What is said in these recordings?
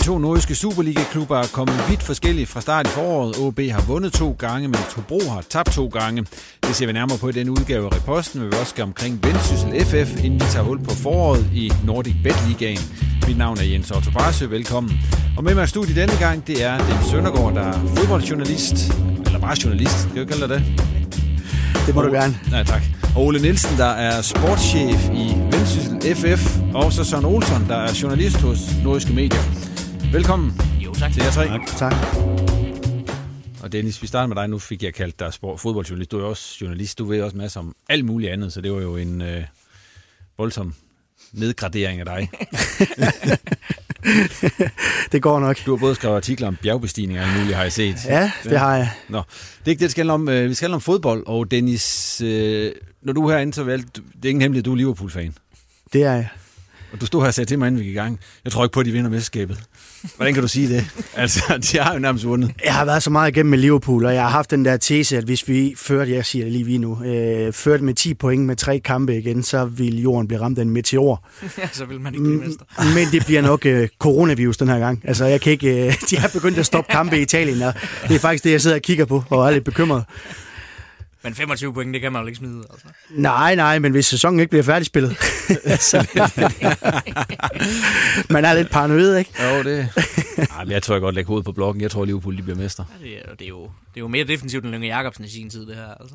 De to nordiske Superliga-klubber er kommet vidt forskellige fra start i foråret. OB har vundet to gange, mens Hobro har tabt to gange. Det ser vi nærmere på i den udgave af Reposten, hvor vi også skal omkring Vendsyssel FF, inden vi tager hul på foråret i Nordic Bet Ligaen. Mit navn er Jens Otto Barsø, velkommen. Og med mig i studiet denne gang, det er Dem Søndergaard, der er fodboldjournalist, eller bare journalist, skal jeg kalde det Det må du gerne. Nej, tak. Og Ole Nielsen, der er sportschef i Vendsyssel FF, og så Søren Olsson, der er journalist hos Nordiske Medier. Velkommen. Jo, tak. Til jer tre. Tak. tak. Og Dennis, vi starter med dig. Nu fik jeg kaldt dig sport, fodboldjournalist. Du er også journalist. Du ved også masser om alt muligt andet, så det var jo en øh, voldsom nedgradering af dig. det går nok. Du har både skrevet artikler om bjergbestigning og muligt, har jeg set. Ja, det har jeg. Nå, det er ikke det, det skal handle om. Øh, Vi skal handle om fodbold, og Dennis, øh, når du er herinde, så vel, det er ingen hemmelighed, du er Liverpool-fan. Det er jeg. Og du stod her og sagde til mig, inden vi gik i gang, jeg tror ikke på, at de vinder mesterskabet. Hvordan kan du sige det? Altså, de har jo nærmest vundet. Jeg har været så meget igennem med Liverpool, og jeg har haft den der tese, at hvis vi førte, jeg siger det lige nu, øh, førte med 10 point med tre kampe igen, så vil jorden blive ramt af en meteor. Ja, så vil man ikke blive mester. Men det bliver nok øh, coronavirus den her gang. Altså, jeg kan ikke, øh, de har begyndt at stoppe kampe i Italien, og det er faktisk det, jeg sidder og kigger på, og er lidt bekymret. Men 25 point, det kan man jo ikke smide. Altså. Nej, nej, men hvis sæsonen ikke bliver færdigspillet, så man er lidt paranoid, ikke? Jo, det... Ej, men jeg tror, jeg godt lægge hovedet på blokken. Jeg tror, Liverpool de bliver mester. Ja, det, er, det, er jo, det er jo mere defensivt end Lønge Jacobsen i sin tid, det her. Altså.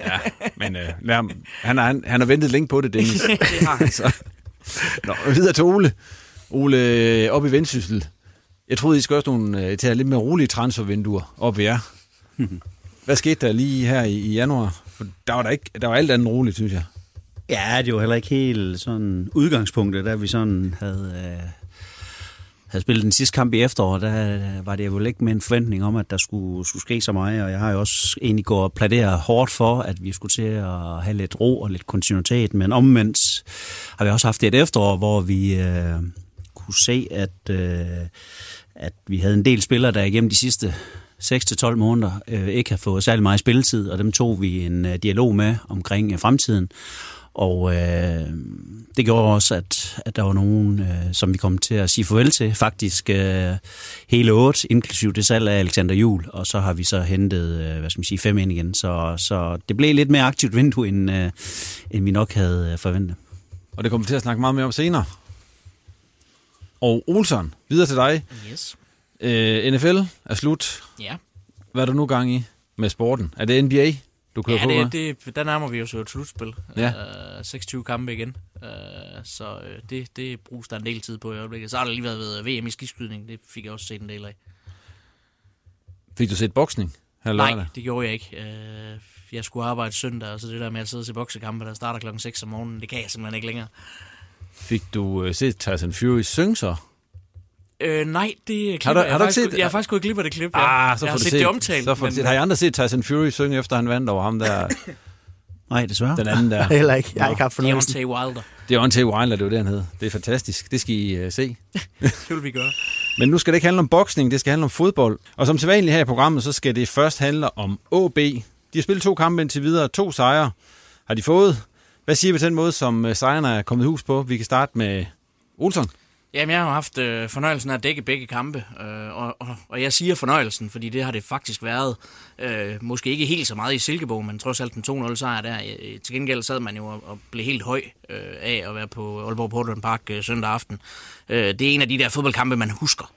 Ja, men øh, lad ham, han, har, han, han har ventet længe på det, Dennis. det har han. Så. Nå, videre til Ole. Ole, øh, op i Vendsyssel. Jeg troede, I skulle også nogle, øh, tage lidt mere rolige transfervinduer op ved jer. Hvad skete der lige her i, i januar? For der var der ikke, der var alt andet roligt, synes jeg. Ja, det var heller ikke helt sådan udgangspunktet, da vi sådan havde, øh, havde spillet den sidste kamp i efteråret, der øh, var det jo ikke med en forventning om, at der skulle, skulle ske så meget, og jeg har jo også egentlig gået og pladeret hårdt for, at vi skulle til at have lidt ro og lidt kontinuitet, men omvendt har vi også haft et efterår, hvor vi øh, kunne se, at, øh, at vi havde en del spillere, der igennem de sidste 6-12 måneder øh, ikke har fået særlig meget spilletid, og dem tog vi en øh, dialog med omkring øh, fremtiden. Og øh, det gjorde også, at, at der var nogen, øh, som vi kom til at sige farvel til, faktisk øh, hele otte, inklusiv det salg af Alexander Jul, og så har vi så hentet, øh, hvad skal man sige, fem ind igen. Så, så det blev lidt mere aktivt vindue, end, øh, end vi nok havde øh, forventet. Og det kommer vi til at snakke meget mere om senere. Og Olsen, videre til dig. Yes. Øh, NFL er slut. Ja. Hvad er du nu gang i med sporten? Er det NBA, du kører Ja, på med? det, det, der nærmer vi jo et slutspil. Ja. Uh, 26 kampe igen. Uh, så uh, det, det bruges der en del tid på i øjeblikket. Så har der lige været ved VM i skiskydning. Det fik jeg også set en del af. Fik du set boksning Nej, lørdag? det gjorde jeg ikke. Øh, jeg skulle arbejde søndag, og så det der med at sidde til boksekampe, der starter klokken 6 om morgenen, det kan jeg simpelthen ikke længere. Fik du øh, set Tyson Fury synge så? Øh, nej, det Har klipper du- jeg. har du ikke faktisk, set- Jeg har faktisk gået glip af det klip. ja. Ah, så jeg får har du set set det omtalt. Så får du men- set. Har I andre set Tyson Fury synge, efter han vandt over ham der? Nej, desværre. Den anden der. Heller ikke. Jeg har ikke haft fornøjelsen. Deontay Wilder. Deontay Wilder, det var det, han hed. Det er fantastisk. Det skal I uh, se. Det vil vi gøre. Men nu skal det ikke handle om boksning, det skal handle om fodbold. Og som sædvanligt her i programmet, så skal det først handle om AB. De har spillet to kampe indtil videre, to sejre har de fået. Hvad siger vi til den måde, som øh, sejrene er kommet i hus på? Vi kan starte med Olsen. Jamen, jeg har haft øh, fornøjelsen af at dække begge kampe, øh, og, og, og jeg siger fornøjelsen, fordi det har det faktisk været. Øh, måske ikke helt så meget i Silkeborg, men trods alt den 2-0 sejr der. Øh, til gengæld sad man jo og, og blev helt høj øh, af at være på Aalborg Portland Park øh, søndag aften. Øh, det er en af de der fodboldkampe, man husker.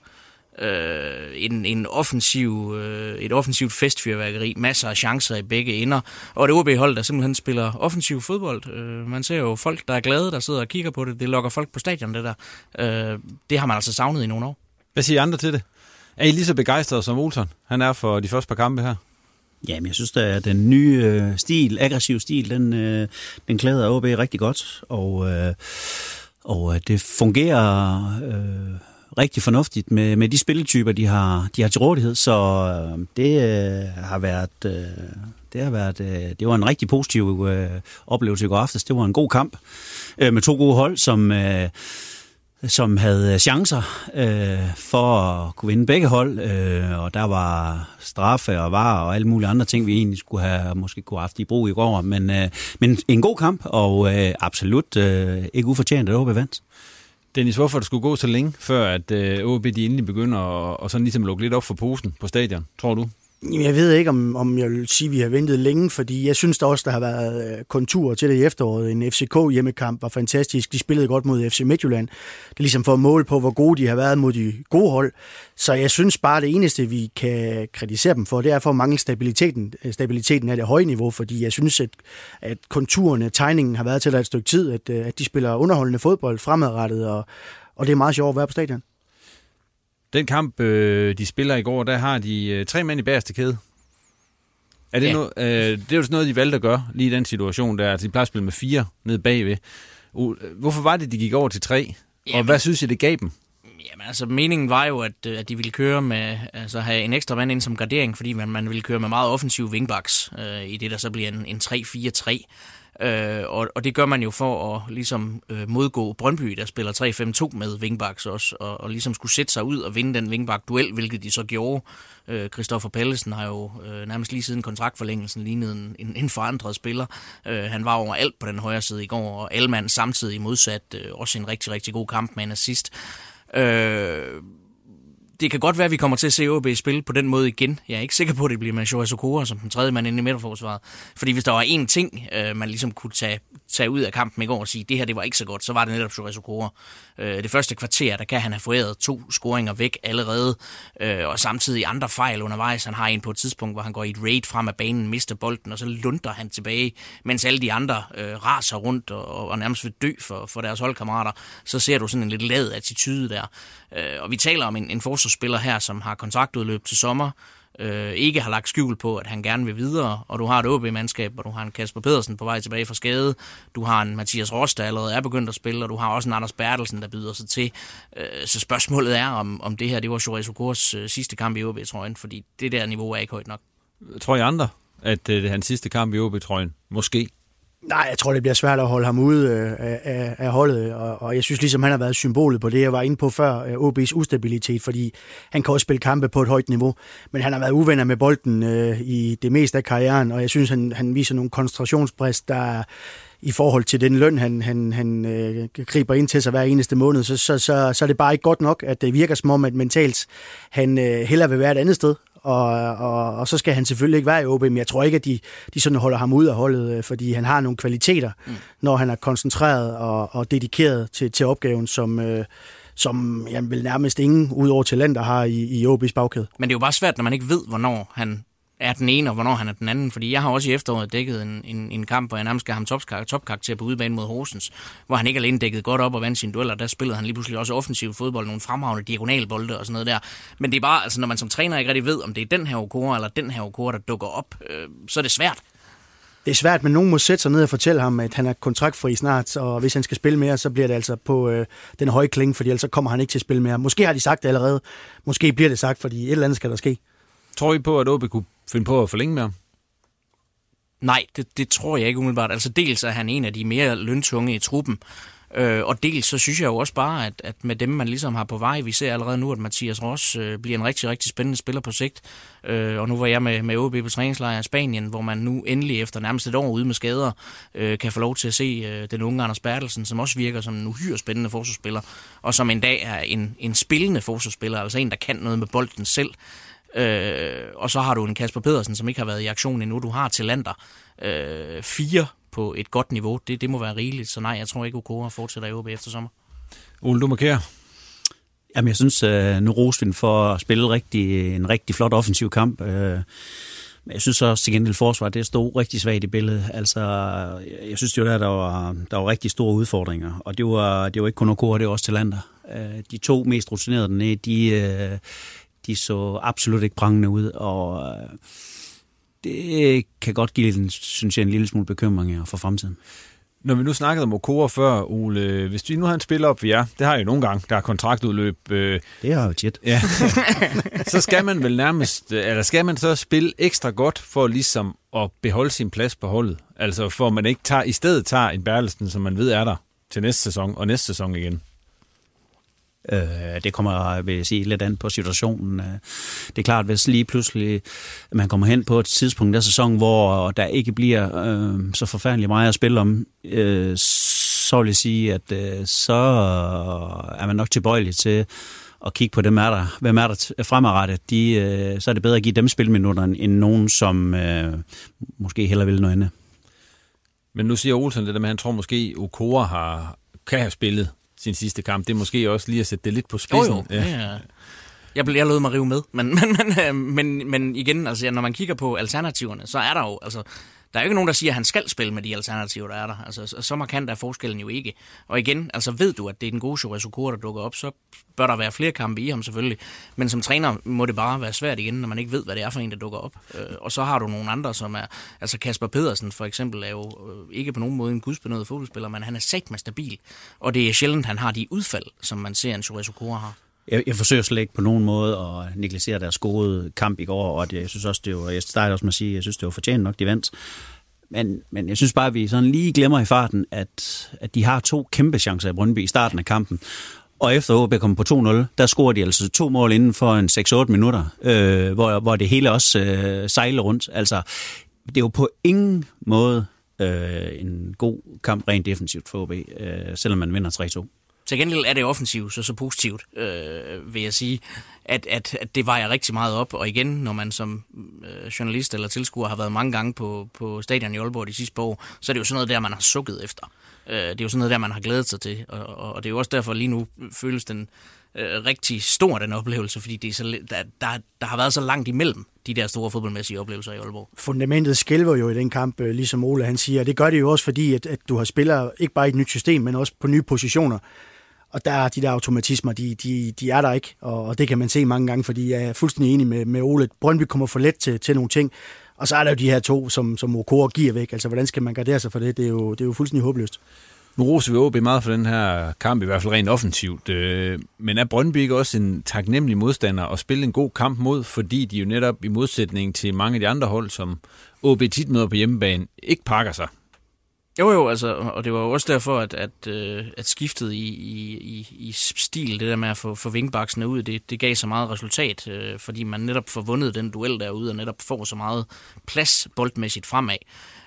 Øh, en, en offensiv, øh, et offensivt festfyrværkeri, masser af chancer i begge ender, og det OB-hold, der simpelthen spiller offensiv fodbold. Øh, man ser jo folk, der er glade, der sidder og kigger på det. Det lokker folk på stadion, det der. Øh, det har man altså savnet i nogle år. Hvad siger andre til det? Er I lige så begejstrede som Olsen? Han er for de første par kampe her. Jamen, jeg synes, at den nye øh, stil, aggressiv stil, den, øh, den klæder OB rigtig godt, og, øh, og det fungerer øh, rigtig fornuftigt med, med de spilletyper, de har, de har til rådighed, så øh, det øh, har været... Øh, det har været, øh, det var en rigtig positiv øh, oplevelse i går aftes. Det var en god kamp øh, med to gode hold, som, øh, som havde chancer øh, for at kunne vinde begge hold, øh, og der var straffe og var og alle mulige andre ting, vi egentlig skulle have måske kunne have haft i brug i går, men, øh, men en god kamp, og øh, absolut øh, ikke ufortjent, at OB vandt. Dennis, hvorfor det skulle gå så længe, før at øh, OB de endelig begynder at, og sådan ligesom lukke lidt op for posen på stadion, tror du? Jeg ved ikke, om, om jeg vil sige, at vi har ventet længe, fordi jeg synes der også, der har været øh, konturer til det i efteråret. En FCK hjemmekamp var fantastisk. De spillede godt mod FC Midtjylland. Det er ligesom for at måle på, hvor gode de har været mod de gode hold. Så jeg synes bare, det eneste, vi kan kritisere dem for, det er for at mangle stabiliteten, øh, stabiliteten af det høje niveau, fordi jeg synes, at, at konturerne, tegningen har været til der et stykke tid, at, øh, at de spiller underholdende fodbold fremadrettet, og, og det er meget sjovt at være på stadion. Den kamp, øh, de spiller i går, der har de øh, tre mænd i bagerste kæde. Er det, Ja. noget, øh, det er jo sådan noget, de valgte at gøre lige i den situation der. Altså, de plejer at spille med fire nede bagved. Uh, hvorfor var det, de gik over til tre? Og Jamen- hvad synes I, det gav dem? Jamen altså, meningen var jo, at, øh, at de ville køre med, altså have en ekstra mand ind som gardering, fordi man, man ville køre med meget offensiv wingbacks øh, i det, der så bliver en, en 3-4-3. Øh, og, og det gør man jo for at ligesom øh, modgå Brøndby, der spiller 3-5-2 med wingbacks også, og, og ligesom skulle sætte sig ud og vinde den wingback-duel, hvilket de så gjorde. Øh, Christoffer Pallesen har jo øh, nærmest lige siden kontraktforlængelsen lignet en, en, en forandret spiller. Øh, han var overalt på den højre side i går, og Elman samtidig modsat øh, også en rigtig, rigtig god kamp med en assist. Øh, det kan godt være, at vi kommer til at se OB spille på den måde igen. Jeg er ikke sikker på, at det bliver med Shoa Sokora som den tredje mand inde i midterforsvaret. Fordi hvis der var én ting, øh, man ligesom kunne tage, tage ud af kampen i går og sige, det her det var ikke så godt, så var det netop Shoa Sokora. Øh, det første kvarter, der kan han have foræret to scoringer væk allerede, øh, og samtidig andre fejl undervejs. Han har en på et tidspunkt, hvor han går i et raid frem af banen, mister bolden, og så lunder han tilbage, mens alle de andre øh, raser rundt og, og nærmest vil dø for, for deres holdkammerater. Så ser du sådan en lidt lad attitude der. Øh, og vi taler om en, en spiller her, som har kontraktudløb til sommer, øh, ikke har lagt skjul på, at han gerne vil videre, og du har et OB-mandskab, og du har en Kasper Pedersen på vej tilbage fra skade, du har en Mathias Rost, der allerede er begyndt at spille, og du har også en Anders Bertelsen, der byder sig til. Øh, så spørgsmålet er, om, om det her, det var Jores Okors øh, sidste kamp i OB-trøjen, fordi det der niveau er ikke højt nok. Tror I andre, at øh, det er hans sidste kamp i OB-trøjen? Måske. Nej, jeg tror, det bliver svært at holde ham ude øh, af, af, af holdet, og, og jeg synes ligesom, han har været symbolet på det, jeg var inde på før, øh, OB's ustabilitet, fordi han kan også spille kampe på et højt niveau, men han har været uvenner med bolden øh, i det meste af karrieren, og jeg synes, han, han viser nogle koncentrationsbrist, der i forhold til den løn, han, han, han øh, griber ind til sig hver eneste måned, så, så, så, så er det bare ikke godt nok, at det virker som om, at mentalt han øh, hellere vil være et andet sted, og, og, og så skal han selvfølgelig ikke være i OB, men jeg tror ikke, at de, de sådan holder ham ud af holdet, øh, fordi han har nogle kvaliteter, mm. når han er koncentreret og, og dedikeret til, til opgaven, som, øh, som jamen, vel nærmest ingen, ud over talenter, har i, i OB's bagkæde. Men det er jo bare svært, når man ikke ved, hvornår han er den ene, og hvornår han er den anden. Fordi jeg har også i efteråret dækket en, en, en kamp, hvor jeg nærmest gav ham topkarakter, topkarakter på udebane mod Horsens, hvor han ikke alene dækkede godt op og vandt sine dueller, der spillede han lige pludselig også offensiv fodbold, nogle fremragende diagonalbolde og sådan noget der. Men det er bare, altså når man som træner ikke rigtig ved, om det er den her Okora eller den her Okora, der dukker op, øh, så er det svært. Det er svært, men nogen må sætte sig ned og fortælle ham, at han er kontraktfri snart, og hvis han skal spille mere, så bliver det altså på øh, den høje klinge, fordi ellers så kommer han ikke til at spille mere. Måske har de sagt det allerede. Måske bliver det sagt, fordi et eller andet skal der ske. Tror I på, at OB kunne finde på at forlænge med ham? Nej, det, det tror jeg ikke umiddelbart. Altså dels er han en af de mere løntunge i truppen, Øh, og dels så synes jeg jo også bare, at, at med dem, man ligesom har på vej, vi ser allerede nu, at Mathias Ross øh, bliver en rigtig, rigtig spændende spiller på sigt. Øh, og nu var jeg med, med OB på træningslejr i Spanien, hvor man nu endelig efter nærmest et år ude med skader, øh, kan få lov til at se øh, den unge Anders Bertelsen, som også virker som en uhyre spændende forsvarsspiller, og som en dag er en, en spillende forsvarsspiller, altså en, der kan noget med bolden selv. Øh, og så har du en Kasper Pedersen, som ikke har været i aktion endnu. Du har til lander øh, fire på et godt niveau. Det, det må være rigeligt, så nej, jeg tror ikke, Okora fortsætter i OB efter sommer. Ole, du markerer. Jamen, jeg synes, uh, nu roste vi for at spille rigtig, en rigtig flot offensiv kamp. Uh, men jeg synes også til gengæld forsvar, det stod rigtig svagt i billedet. Altså, jeg synes jo, der, der, var, der var rigtig store udfordringer. Og det var, det var ikke kun Okora, det var også til lander. Uh, de to mest rutinerede dernede, de, uh, de så absolut ikke prangende ud. Og uh, det kan godt give, synes jeg, en lille smule bekymring for fremtiden. Når vi nu snakkede om Okora før, Ole, hvis vi nu har en spiller op ved jer, det har jeg jo nogle gange, der er kontraktudløb. Øh, det har jo tit. Ja, så skal man vel nærmest, eller skal man så spille ekstra godt for ligesom at beholde sin plads på holdet? Altså for man ikke tager, i stedet tager en Bertelsen, som man ved er der til næste sæson og næste sæson igen. Øh, det kommer, vil jeg sige, lidt an på situationen. Øh, det er klart, hvis lige pludselig man kommer hen på et tidspunkt der sæson, hvor der ikke bliver øh, så forfærdeligt meget at spille om, øh, så vil jeg sige, at øh, så er man nok tilbøjelig til at kigge på dem, er der, hvem er der fremadrettet. De, øh, så er det bedre at give dem spilminutterne, end nogen, som øh, måske heller vil noget andet. Men nu siger Olsen det der med, at han tror måske, Okora har, kan have spillet sin sidste kamp. Det er måske også lige at sætte det lidt på spidsen. Jo, jo. Ja. Ja. Jeg, jeg lød mig rive med, men, men, men, men, men igen, altså, når man kigger på alternativerne, så er der jo, altså, der er jo ikke nogen, der siger, at han skal spille med de alternativer, der er der. Altså, så, så markant er forskellen jo ikke. Og igen, altså ved du, at det er den gode Jure der dukker op, så bør der være flere kampe i ham selvfølgelig. Men som træner må det bare være svært igen, når man ikke ved, hvad det er for en, der dukker op. Øh, og så har du nogle andre, som er... Altså Kasper Pedersen for eksempel er jo øh, ikke på nogen måde en gudsbenødet fodboldspiller, men han er sagt med stabil. Og det er sjældent, han har de udfald, som man ser, en Jure har. Jeg, jeg forsøger slet ikke på nogen måde at negligere deres gode kamp i går, og det, jeg synes også, det var, jeg startede også med at sige, jeg synes, det var fortjent nok, de vandt. Men, men jeg synes bare, at vi sådan lige glemmer i farten, at, at de har to kæmpe chancer i Brøndby i starten af kampen. Og efter HB kom på 2-0, der scorede de altså to mål inden for en 6-8 minutter, øh, hvor, hvor det hele også øh, sejler rundt. Altså, det er jo på ingen måde øh, en god kamp rent defensivt for HB, øh, selvom man vinder 3-2. Til gengæld er det offensivt så så positivt, øh, vil jeg sige, at, at, at det vejer rigtig meget op. Og igen, når man som øh, journalist eller tilskuer har været mange gange på, på stadion i Aalborg de sidste par år, så er det jo sådan noget der, man har sukket efter. Øh, det er jo sådan noget der, man har glædet sig til. Og, og, og det er jo også derfor lige nu føles den øh, rigtig stor, den oplevelse, fordi det er så, der, der, der har været så langt imellem de der store fodboldmæssige oplevelser i Aalborg. Fundamentet skælver jo i den kamp, øh, ligesom Ole han siger. Det gør det jo også, fordi at, at du har spillere ikke bare i et nyt system, men også på nye positioner. Og der er de der automatismer, de, de, de er der ikke, og, og det kan man se mange gange, fordi jeg er fuldstændig enig med, med Ole. Brøndby kommer for let til, til nogle ting, og så er der jo de her to, som, som Okora giver væk. Altså, hvordan skal man gardere sig for det? Det er jo, det er jo fuldstændig håbløst. Nu roser vi OB meget for den her kamp, i hvert fald rent offensivt. Øh, men er Brøndby ikke også en taknemmelig modstander at spille en god kamp mod, fordi de jo netop i modsætning til mange af de andre hold, som OB tit møder på hjemmebane, ikke pakker sig? Jo, jo, altså, og det var jo også derfor, at, at, øh, at skiftet i, i, i stil, det der med at få, få vingbaksene ud, det, det gav så meget resultat, øh, fordi man netop får vundet den duel derude, og netop får så meget plads boldmæssigt fremad.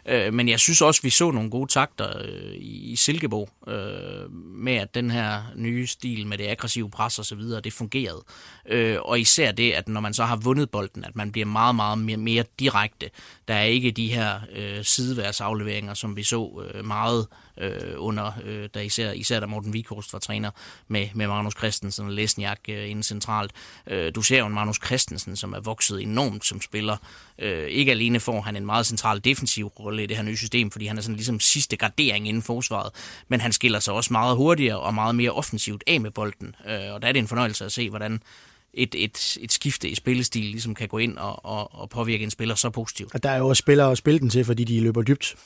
Øh, men jeg synes også, vi så nogle gode takter øh, i Silkeborg øh, med, at den her nye stil med det aggressive pres og så videre, det fungerede. Øh, og især det, at når man så har vundet bolden, at man bliver meget, meget mere, mere direkte. Der er ikke de her øh, sideværsafleveringer, som vi så øh, meget øh, under, øh, da især, især da Morten Vikhorst var træner med, med Magnus Christensen og Lesniak øh, inden centralt. Øh, du ser jo en Magnus Christensen, som er vokset enormt som spiller. Øh, ikke alene får han en meget central defensiv rolle i det her nye system, fordi han er sådan ligesom sidste gardering inden forsvaret, men han skiller sig også meget hurtigere og meget mere offensivt af med bolden. Øh, og der er det en fornøjelse at se, hvordan et, et, et skifte i spillestil ligesom kan gå ind og, og, og påvirke en spiller så positivt. Og der er jo også spillere at spille den til, fordi de løber dybt.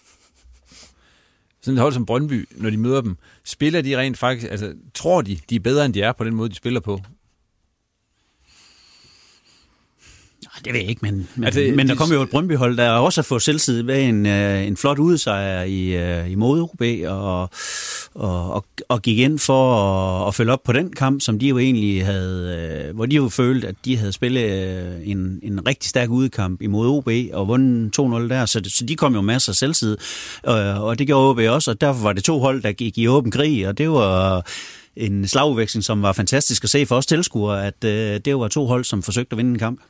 Sådan et hold som Brøndby, når de møder dem, spiller de rent faktisk, altså tror de, de er bedre end de er på den måde, de spiller på? Det ved jeg ikke, men, men, altså, men der kommer jo et Brøndby-hold, der også har fået selvtid med en, øh, en flot udsejr i, øh, i mod OB, og, og, og, og gik ind for at, at følge op på den kamp, som de jo egentlig havde, øh, hvor de jo følte, at de havde spillet en, en rigtig stærk udkamp imod OB, og vundet 2-0 der, så, det, så de kom jo masser af selvtid, og, og det gjorde OB også, og derfor var det to hold, der gik i åben krig, og det var en slagudveksling, som var fantastisk at se for os tilskuere, at øh, det var to hold, som forsøgte at vinde en kamp.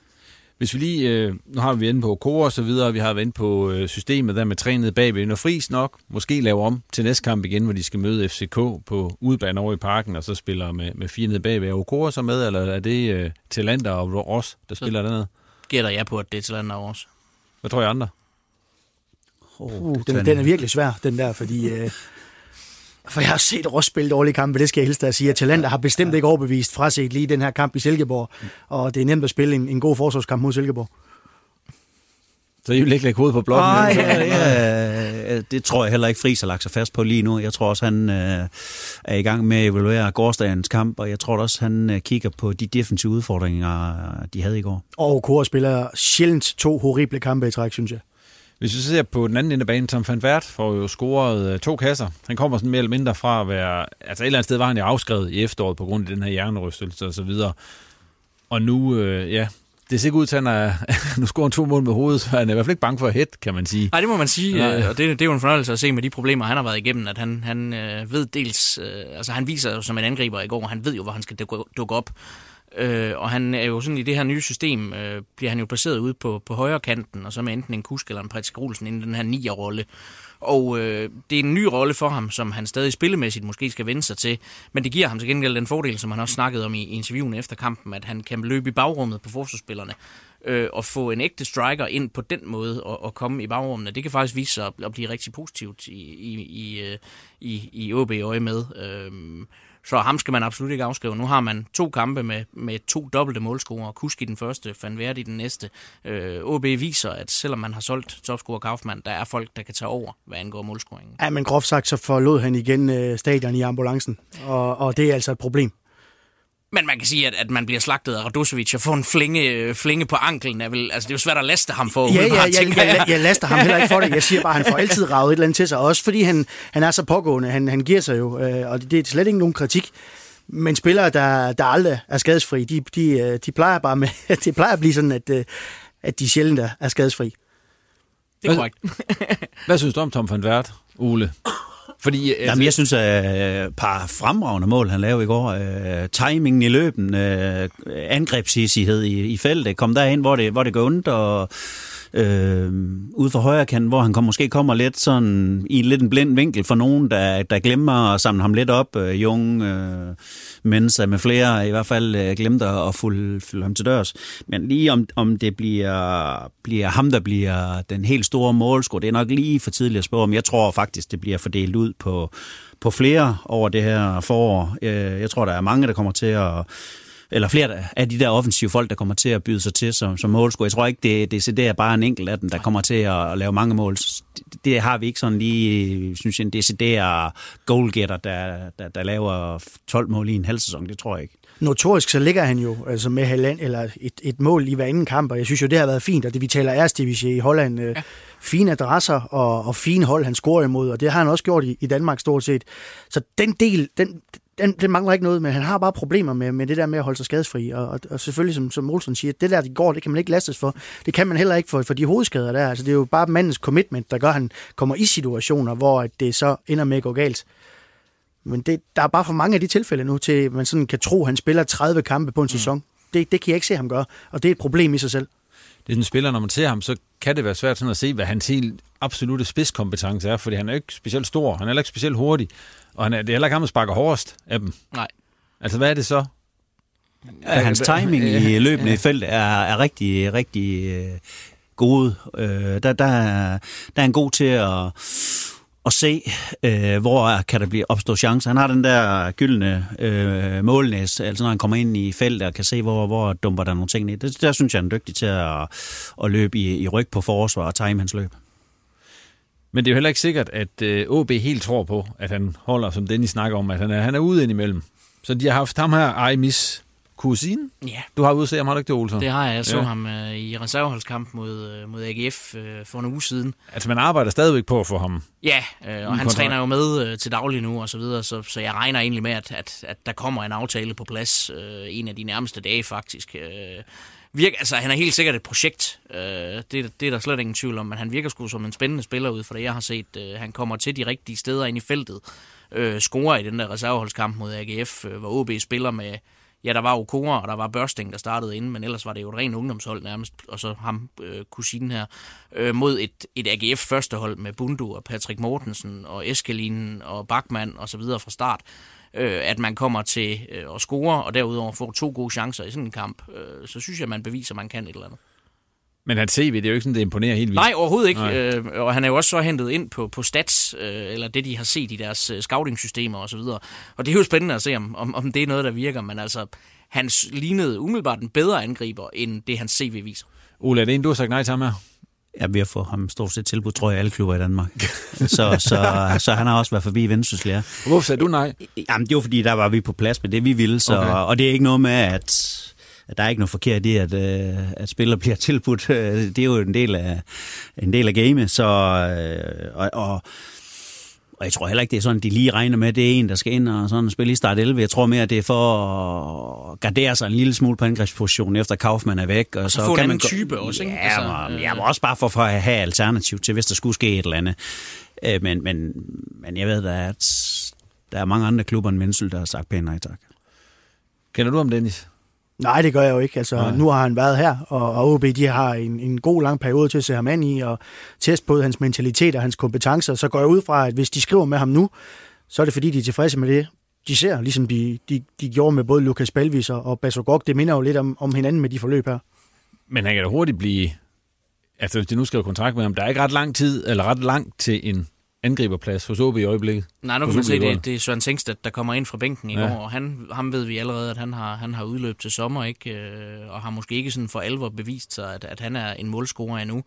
Hvis vi lige, øh, nu har vi inde på Kåre og så videre, vi har været inde på øh, systemet der med trænet bagved, når Friis nok måske laver om til næste kamp igen, hvor de skal møde FCK på udbanen over i parken, og så spiller med, med fire nede bagved. Er Okora så med, eller er det øh, Talander og Ross, der spiller dernede? Gætter jeg på, at det er Talander og Ross. Hvad tror jeg andre? Uh, den, den er virkelig svær, den der, fordi... Øh, for jeg har set Ross spille dårlige kampe, det skal jeg helst at sige. At Talander har bestemt ikke overbevist fraset lige den her kamp i Silkeborg. Og det er nemt at spille en, en god forsvarskamp mod Silkeborg. Så I vil ikke lægge hovedet på blokken? Nej, ja, ja, det tror jeg heller ikke, Friis har lagt sig fast på lige nu. Jeg tror også, han øh, er i gang med at evaluere gårdsdagens kamp, og jeg tror også, han øh, kigger på de defensive udfordringer, de havde i går. Og Kåre spiller sjældent to horrible kampe i træk, synes jeg. Hvis vi ser på den anden ende af banen, Tom van Vært får jo scoret øh, to kasser. Han kommer sådan mere eller mindre fra at være... Altså et eller andet sted var han jo afskrevet i efteråret på grund af den her hjernerystelse og så videre. Og nu, øh, ja, det ser ikke ud til, at han er, nu scorer han to mål med hovedet, så han er i hvert fald ikke bange for at hit, kan man sige. Nej, det må man sige, ja. Øh, og det, det er jo en fornøjelse at se med de problemer, han har været igennem, at han, han øh, ved dels, øh, altså han viser jo som en angriber i går, han ved jo, hvor han skal dukke op. Øh, og han er jo sådan i det her nye system, øh, bliver han jo placeret ude på, på højre kanten, og så med enten en kusk eller en Patrick Olsen inden den her nier-rolle. Og øh, det er en ny rolle for ham, som han stadig spillemæssigt måske skal vende sig til. Men det giver ham til gengæld den fordel, som han også snakkede om i, i interviewen efter kampen, at han kan løbe i bagrummet på forsvarsspillerne øh, og få en ægte striker ind på den måde og, og komme i bagrummene. Det kan faktisk vise sig at, at blive rigtig positivt i, i, i, øh, i, i OB øje med. Øh, så ham skal man absolut ikke afskrive. Nu har man to kampe med, med to dobbelte målscorer. Kusk i den første, Van Verde i den næste. Øh, OB viser, at selvom man har solgt topscorer Kaufmann, der er folk, der kan tage over, hvad angår målscoringen. Ja, men groft sagt, så forlod han igen øh, stadion i ambulancen, og, og det er altså et problem. Men man kan sige, at, at man bliver slagtet af Radosevic og får en flinge, flinge på anklen. Er vel, altså, det er jo svært at laste ham for. Ja, ja, ja, jeg, jeg, jeg laster ham heller ikke for det. Jeg siger bare, at han får altid ravet et eller andet til sig. Også fordi han, han er så pågående. Han, han giver sig jo, øh, og det er slet ikke nogen kritik. Men spillere, der, der aldrig er skadesfri, de, de, øh, de plejer bare med, det plejer at blive sådan, at, øh, at de sjældent er skadesfri. Det er korrekt. Hvad synes du om Tom van Vært, Ole? Fordi, altså... Jamen, jeg synes, at uh, par fremragende mål, han lavede i går. Øh, timingen i løben, øh, angrebshissighed i, i feltet, kom derhen, hvor det, hvor det går ondt, og øh, ude for højre kanten, hvor han kom, måske kommer lidt sådan i lidt en blind vinkel for nogen, der, der glemmer at samle ham lidt op. Øh, Jung, øh, Mensa med flere i hvert fald øh, glemte at fulde, fulde ham til dørs. Men lige om, om det bliver, bliver ham, der bliver den helt store målscore, det er nok lige for tidligt at spørge om. Jeg tror faktisk, det bliver fordelt ud på, på flere over det her forår. Øh, jeg tror, der er mange, der kommer til at eller flere af de der offensive folk, der kommer til at byde sig til som, som målscorer. Jeg tror ikke, det, det, det er bare en enkelt af dem, der kommer til at lave mange mål. Det, det har vi ikke sådan lige, synes jeg, en decideret goalgetter, der, der, der laver 12 mål i en halv sæson. Det tror jeg ikke. Notorisk så ligger han jo altså med halvand, eller et, et mål i hver anden kamp, og jeg synes jo, det har været fint, og det vi taler Eredivisie i Holland, øh, ja. fine adresser og, og fine hold, han scorer imod, og det har han også gjort i, i Danmark stort set. Så den del, den, den, den mangler ikke noget, men han har bare problemer med, med det der med at holde sig skadesfri. Og, og, og selvfølgelig, som, som Olsen siger, det der, det går, det kan man ikke lastes for. Det kan man heller ikke for, for de hovedskader der. Altså, det er jo bare mandens commitment, der gør, at han kommer i situationer, hvor det så ender med at gå galt. Men det, der er bare for mange af de tilfælde nu, til at man sådan kan tro, at han spiller 30 kampe på en mm. sæson. Det, det kan jeg ikke se ham gøre, og det er et problem i sig selv. Det er en spiller, når man ser ham, så kan det være svært sådan at se, hvad hans helt absolute spidskompetence er, fordi han er ikke specielt stor, han er heller ikke specielt hurtig, og han er, det er heller ikke ham, der sparker hårdest af dem. Nej. Altså, hvad er det så? Ja, hans timing i løbende ja. felt er, er rigtig, rigtig øh, god. Øh, der, der, er, der er en god til at at se, øh, hvor kan der blive opstå chancer. Han har den der gyldne øh, målnæs, altså når han kommer ind i feltet og kan se, hvor, hvor dumper der nogle ting ned. Det, der synes jeg, han er dygtig til at, at løbe i, i ryg på forsvar og time hans løb. Men det er jo heller ikke sikkert, at øh, OB helt tror på, at han holder, som Dennis snakker om, at han er, han er ude indimellem. Så de har haft ham her, Aimis Kusin? Ja. Du har udset ham, har du ikke det, Olsen? Det har jeg. Jeg så ja. ham øh, i reserveholdskamp mod, øh, mod AGF øh, for en uge siden. Altså, man arbejder stadigvæk på få ham Ja, øh, og han kontrakt. træner jo med øh, til daglig nu og så videre, så, så jeg regner egentlig med, at, at, at der kommer en aftale på plads øh, en af de nærmeste dage faktisk. Øh, virker, altså, han er helt sikkert et projekt. Øh, det, det er der slet ingen tvivl om, men han virker sgu som en spændende spiller ud fra det, jeg har set. Øh, han kommer til de rigtige steder ind i feltet. Øh, scorer i den der reserveholdskamp mod AGF, øh, hvor OB spiller med ja, der var Okora, og der var Børsting, der startede inden, men ellers var det jo et rent ungdomshold nærmest, og så ham, øh, kusinen her, øh, mod et, et AGF førstehold med Bundu og Patrick Mortensen og Eskelinen og Bachmann og så videre fra start, øh, at man kommer til øh, at score, og derudover får to gode chancer i sådan en kamp, øh, så synes jeg, man beviser, at man kan et eller andet. Men han CV, det er jo ikke sådan, det imponerer helt vildt. Nej, overhovedet ikke. Nej. Øh, og han er jo også så hentet ind på, på stats, øh, eller det, de har set i deres øh, scouting-systemer osv. Og, og det er jo spændende at se, om, om, om det er noget, der virker. Men altså, han lignede umiddelbart en bedre angriber, end det hans CV viser. Ole, er det en, du har sagt nej til ham her? Jeg vil få ham stort set tilbud, tror jeg, alle klubber i Danmark. så, så, så han har også været forbi Vendsyssel, Hvorfor sagde du nej? Jamen, det var fordi, der var vi på plads med det, vi ville. Så, okay. Og det er ikke noget med, at at der er ikke noget forkert i, at, øh, at spillere bliver tilbudt. Det er jo en del af, en del af gamet, så, øh, og, og og jeg tror heller ikke, det er sådan, de lige regner med, at det er en, der skal ind og sådan spille i start 11. Jeg tror mere, at det er for at gardere sig en lille smule på angrebspositionen, efter Kaufmann er væk. Og, og så, så kan man type også, ikke? Ja, altså, øh... jeg også bare for, for at have alternativ til, hvis der skulle ske et eller andet. Øh, men, men, men jeg ved da, at der er mange andre klubber end Mensel, der har sagt pænt nej tak. Kender du om Dennis? Nej, det gør jeg jo ikke. Altså, Nej. nu har han været her, og, og OB de har en, en god lang periode til at se ham ind i, og teste både hans mentalitet og hans kompetencer. Så går jeg ud fra, at hvis de skriver med ham nu, så er det fordi, de er tilfredse med det, de ser, ligesom de, de, de gjorde med både Lukas Balvis og Basogok. Det minder jo lidt om, om hinanden med de forløb her. Men han kan da hurtigt blive... Altså, hvis de nu skriver kontrakt med ham, der er ikke ret lang tid, eller ret langt til en angriberplads hos OB i øjeblikket. Nej, nu kan man se, det, det er Søren Tengstedt, der kommer ind fra bænken i ja. går, og han, ham ved vi allerede, at han har, han har udløb til sommer, ikke? Øh, og har måske ikke sådan for alvor bevist sig, at, at han er en målscorer endnu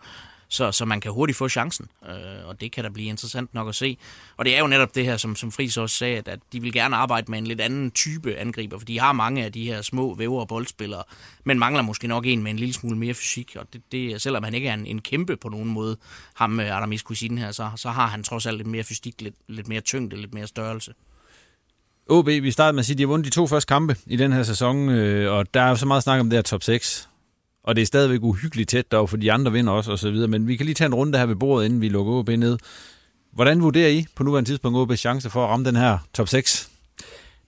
så, så man kan hurtigt få chancen, øh, og det kan da blive interessant nok at se. Og det er jo netop det her, som, som Friis også sagde, at, at de vil gerne arbejde med en lidt anden type angriber, for de har mange af de her små væver og boldspillere, men mangler måske nok en med en lille smule mere fysik, og det, det, selvom han ikke er en, en kæmpe på nogen måde, ham øh, med Adamis her, så, så har han trods alt lidt mere fysik, lidt, lidt mere tyngde, lidt mere størrelse. OB, vi startede med at sige, at de har vundet de to første kampe i den her sæson, øh, og der er jo så meget snak om det her top 6 og det er stadigvæk uhyggeligt tæt dog, for de andre vinder også og så videre. Men vi kan lige tage en runde her ved bordet, inden vi lukker OB ned. Hvordan vurderer I på nuværende tidspunkt OB's chance for at ramme den her top 6?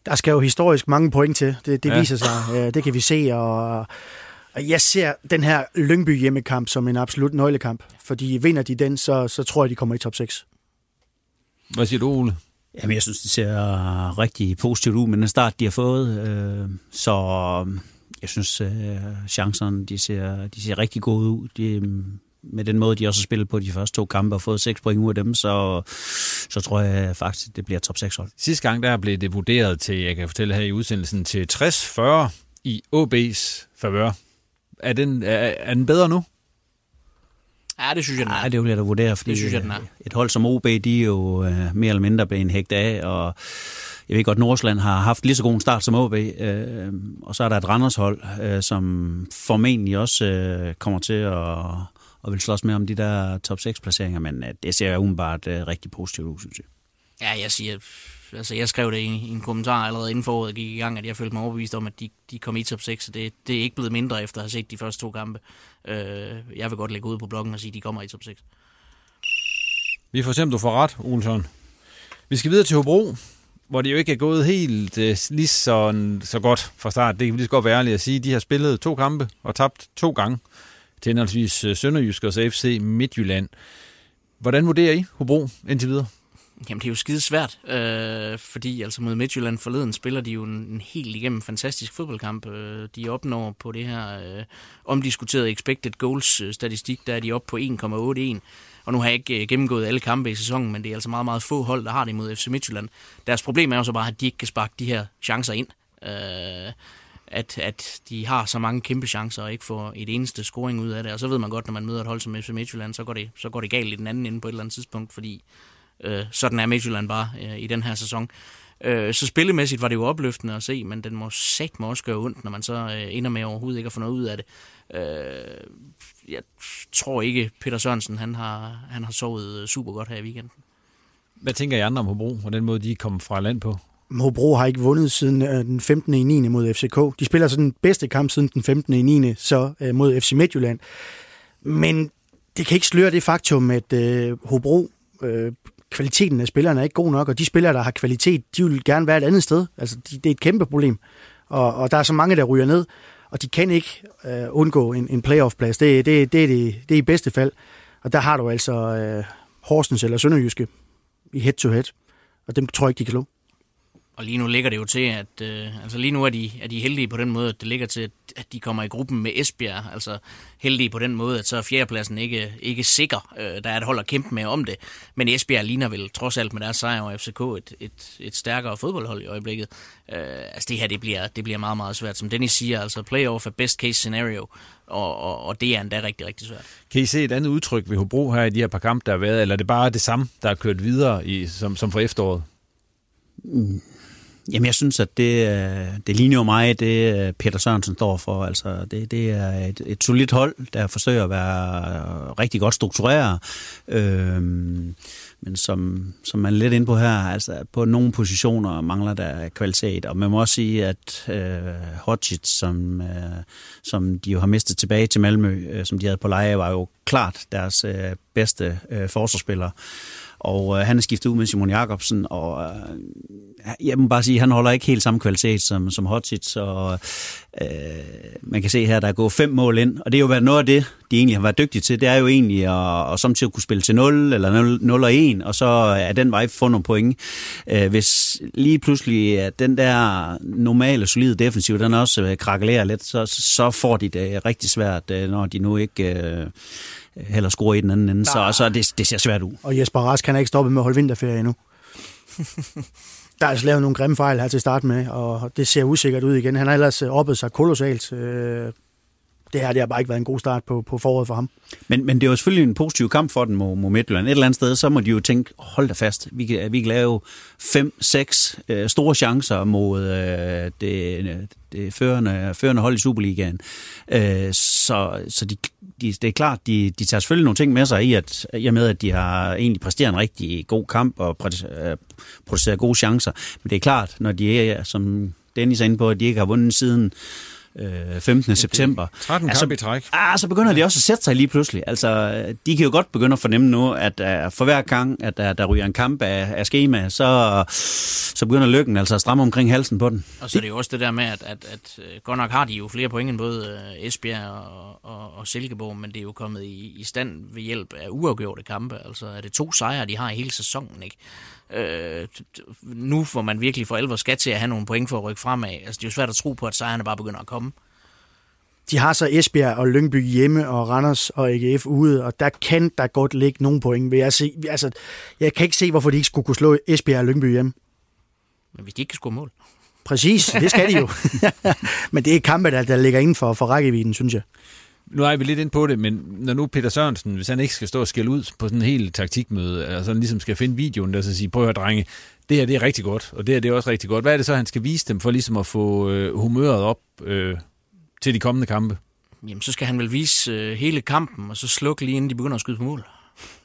Der skal jo historisk mange point til. Det, det ja. viser sig. Det kan vi se, og jeg ser den her Lyngby hjemmekamp som en absolut nøglekamp. Fordi vinder de den, så, så tror jeg, de kommer i top 6. Hvad siger du, Ole? Jamen, jeg synes, det ser rigtig positivt ud med den start, de har fået. Øh, så jeg synes, øh, chancerne de ser, de ser rigtig gode ud. De, med den måde, de også har spillet på de første to kampe og fået 6 point ud af dem, så, så tror jeg faktisk, det bliver top 6 hold. Sidste gang der blev det vurderet til, jeg kan fortælle her i udsendelsen, til 60-40 i OB's favør. Er den, er, er den bedre nu? Ja, det synes jeg, den er. Ja, det vil jeg da vurdere, fordi det synes jeg, den er. et hold som OB, de er jo uh, mere eller mindre blevet hægt af, og jeg ved godt, Nordsland har haft lige så god en start som OB, øh, og så er der et Randershold, øh, som formentlig også øh, kommer til at og vil slås med om de der top 6 placeringer, men øh, det ser umiddelbart øh, rigtig positivt ud, synes jeg. Ja, jeg siger, altså jeg skrev det i, i en kommentar allerede inden foråret gik i gang, at jeg følte mig overbevist om, at de, de kom i top 6, så det, det er ikke blevet mindre efter at have set de første to kampe. Øh, jeg vil godt lægge ud på bloggen og sige, at de kommer i top 6. Vi får se, om du får ret, Olsson. Vi skal videre til Hobro, hvor det jo ikke er gået helt øh, lige så, så godt fra start. Det kan vi lige så godt være ærligt at sige. De har spillet to kampe og tabt to gange. til henholdsvis øh, Sønderjysk og FC Midtjylland. Hvordan vurderer I Hobro indtil videre? Jamen, det er jo skide svært, øh, fordi altså mod Midtjylland forleden spiller de jo en, en helt igennem fantastisk fodboldkamp. Øh, de opnår på det her øh, omdiskuterede expected goals-statistik, øh, der er de oppe på 1,81. Og nu har jeg ikke øh, gennemgået alle kampe i sæsonen, men det er altså meget, meget få hold, der har det imod FC Midtjylland. Deres problem er jo så bare, at de ikke kan sparke de her chancer ind. Øh, at, at de har så mange kæmpe chancer og ikke får et eneste scoring ud af det. Og så ved man godt, når man møder et hold som FC Midtjylland, så går det, så går det galt i den anden ende på et eller andet tidspunkt, fordi øh, sådan er Midtjylland bare øh, i den her sæson. Øh, så spillemæssigt var det jo opløftende at se, men den må sagt må også gøre ondt, når man så øh, ender med overhovedet ikke at få noget ud af det. Øh, jeg tror ikke, Peter Sørensen han har, han har sovet super godt her i weekenden. Hvad tænker I andre om Hobro, og den måde, de kom fra land på? Hobro har ikke vundet siden øh, den 15. i 9. mod FCK. De spiller så den bedste kamp siden den 15. i 9. så øh, mod FC Midtjylland. Men det kan ikke sløre det faktum, at øh, Hobro, øh, kvaliteten af spillerne er ikke god nok, og de spillere, der har kvalitet, de vil gerne være et andet sted. Altså, de, det er et kæmpe problem. Og, og der er så mange, der ryger ned, og de kan ikke øh, undgå en, en playoff-plads. Det, det, det, det, det er i bedste fald. Og der har du altså øh, Horsens eller Sønderjyske i head-to-head, og dem tror jeg ikke, de kan slå. Og lige nu ligger det jo til, at øh, altså lige nu er de, er de heldige på den måde, at det ligger til, at de kommer i gruppen med Esbjerg. Altså heldige på den måde, at så er fjerdepladsen ikke, ikke sikker. Øh, der er et hold at kæmpe med om det. Men Esbjerg ligner vel trods alt med deres sejr over FCK et, et, et stærkere fodboldhold i øjeblikket. Øh, altså det her, det bliver, det bliver meget, meget svært. Som Dennis siger, altså playoff er best case scenario. Og, og, og det er endda rigtig, rigtig svært. Kan I se et andet udtryk ved Hobro her i de her par kampe, der har været, eller er det bare det samme, der er kørt videre i, som, som for efteråret? Mm. Jamen, jeg synes, at det, øh, det ligner jo mig, det øh, Peter Sørensen står for. Altså, det, det er et, et solidt hold, der forsøger at være øh, rigtig godt struktureret. Øhm, men som, som man er lidt inde på her, altså på nogle positioner mangler der kvalitet. Og man må også sige, at øh, Hodgits, som, øh, som de jo har mistet tilbage til Malmø, øh, som de havde på leje, var jo klart deres øh, bedste øh, forsvarsspiller. Og øh, han er skiftet ud med Simon Jakobsen, og øh, jeg må bare sige, han holder ikke helt samme kvalitet som, som Hotsits, og øh, man kan se her, der er gået fem mål ind, og det er jo været noget af det, de egentlig har været dygtige til, det er jo egentlig at, at samtidig kunne spille til 0 eller 0, 0 og 1, og så er den vej få nogle point. Øh, hvis lige pludselig at den der normale, solide defensiv, den også øh, krakelerer lidt, så, så får de det rigtig svært, øh, når de nu ikke... Øh, heller score i den anden ende, så, så det, det ser svært ud. Og Jesper Rask kan ikke stoppe med at holde vinterferie endnu. der er altså lavet nogle grimme fejl her til start med, og det ser usikkert ud igen. Han har ellers oppet sig kolossalt. Øh, det her det har bare ikke været en god start på, på foråret for ham. Men, men det er jo selvfølgelig en positiv kamp for den mod, mod Midtjylland. Et eller andet sted, så må de jo tænke, hold da fast, vi kan, vi kan lave fem-seks øh, store chancer mod øh, det, det førende, førende hold i Superligaen. Øh, så så de, de, det er klart, de, de tager selvfølgelig nogle ting med sig i, at jeg med, at de har egentlig præsteret en rigtig god kamp og øh, produceret gode chancer. Men det er klart, når de er, som Dennis er inde på, at de ikke har vundet siden øh, 15. september. 13 altså, i træk. Ah, så begynder de også at sætte sig lige pludselig. Altså, de kan jo godt begynde at fornemme nu, at uh, for hver gang, at uh, der ryger en kamp af, af schema, så, så begynder lykken altså at stramme omkring halsen på den. Og så er det jo også det der med, at, at, at uh, godt nok har de jo flere point end både Esbjerg og, og, og Silkeborg, men det er jo kommet i, i stand ved hjælp af uafgjorte kampe. Altså er det to sejre, de har i hele sæsonen, ikke? Øh, nu hvor man virkelig for alvor skal til at have nogle point for at rykke fremad. Altså, det er jo svært at tro på, at sejrene bare begynder at komme. De har så Esbjerg og Lyngby hjemme, og Randers og AGF ude, og der kan der godt ligge nogle point. Vil jeg, se. Altså, jeg kan ikke se, hvorfor de ikke skulle kunne slå Esbjerg og Lyngby hjemme. Men hvis de ikke kan score mål. Præcis, det skal de jo. Men det er kampe, der, der ligger inden for, for rækkevidden, synes jeg nu er vi lidt ind på det, men når nu Peter Sørensen, hvis han ikke skal stå og skælde ud på sådan en helt taktikmøde, altså han ligesom skal finde videoen, der så sige, prøv at høre, drenge, det her det er rigtig godt, og det her det er også rigtig godt. Hvad er det så, han skal vise dem for ligesom at få øh, humøret op øh, til de kommende kampe? Jamen, så skal han vel vise øh, hele kampen, og så slukke lige inden de begynder at skyde på mål.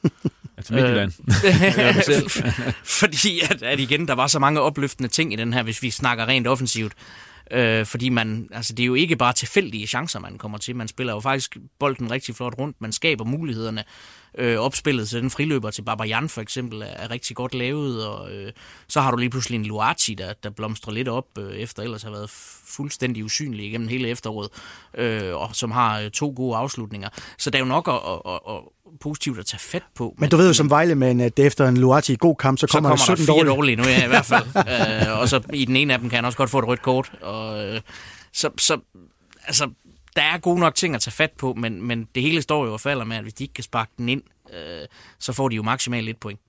altså Midtjylland. Fordi at, at igen, der var så mange opløftende ting i den her, hvis vi snakker rent offensivt. Øh, fordi man, altså det er jo ikke bare tilfældige chancer, man kommer til. Man spiller jo faktisk bolden rigtig flot rundt. Man skaber mulighederne. Øh, opspillet til den friløber til Babajan for eksempel er, er rigtig godt lavet, og øh, så har du lige pludselig en Luati, der, der blomstrer lidt op, øh, efter ellers har været fuldstændig usynlig igennem hele efteråret, øh, og som har øh, to gode afslutninger. Så der er jo nok at, at, at, at positivt at tage fat på. Men du ved jo som Vejle, at efter en Luati god kamp, så kommer, så kommer der 17 der dårlige. nu ja, i hvert fald. øh, og så i den ene af dem kan han også godt få et rødt kort. Og, øh, så, så altså, der er gode nok ting at tage fat på, men, men det hele står jo og falder med, at hvis de ikke kan sparke den ind, øh, så får de jo maksimalt lidt point.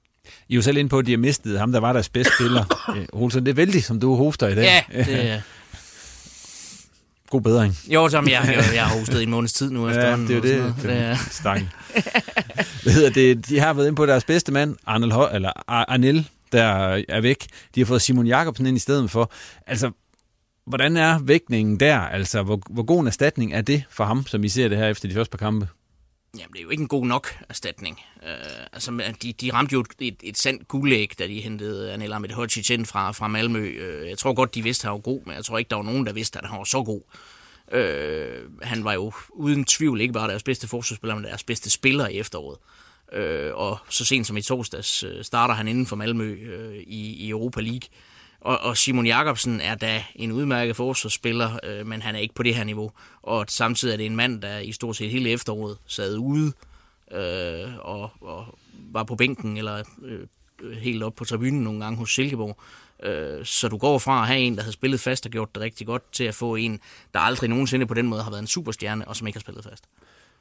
I er jo selv inde på, at de har mistet ham, der var deres bedste spiller. Holsen, det er vældig, som du hoster i dag. Ja, det er... God bedring. Jo, som jeg, jeg, jeg har hostet i en måneds tid nu ja, det er jo det. det. Hvad hedder det? De har været inde på deres bedste mand, Arnel, eller Arnel, der er væk. De har fået Simon Jakobsen ind i stedet for. Altså, hvordan er vægtningen der? Altså, hvor, hvor god en erstatning er det for ham, som I ser det her efter de første par kampe? Jamen, det er jo ikke en god nok erstatning. Øh, altså, de, de ramte jo et, et sandt guldæg, da de hentede Anel Ahmed Hodzic ind fra, fra Malmø. Øh, jeg tror godt, de vidste, at han var god, men jeg tror ikke, der var nogen, der vidste, at han var så god. Øh, han var jo uden tvivl ikke bare deres bedste forsvarsspiller, men deres bedste spiller i efteråret. Øh, og så sent som i torsdags øh, starter han inden for Malmø øh, i, i Europa League. Og, og Simon Jakobsen er da en udmærket forsvarsspiller, øh, men han er ikke på det her niveau. Og samtidig er det en mand, der i stort set hele efteråret sad ude øh, og, og var på bænken eller øh, helt op på tribunen nogle gange hos Silkeborg. Øh, så du går fra at have en, der har spillet fast og gjort det rigtig godt, til at få en, der aldrig nogensinde på den måde har været en superstjerne, og som ikke har spillet fast.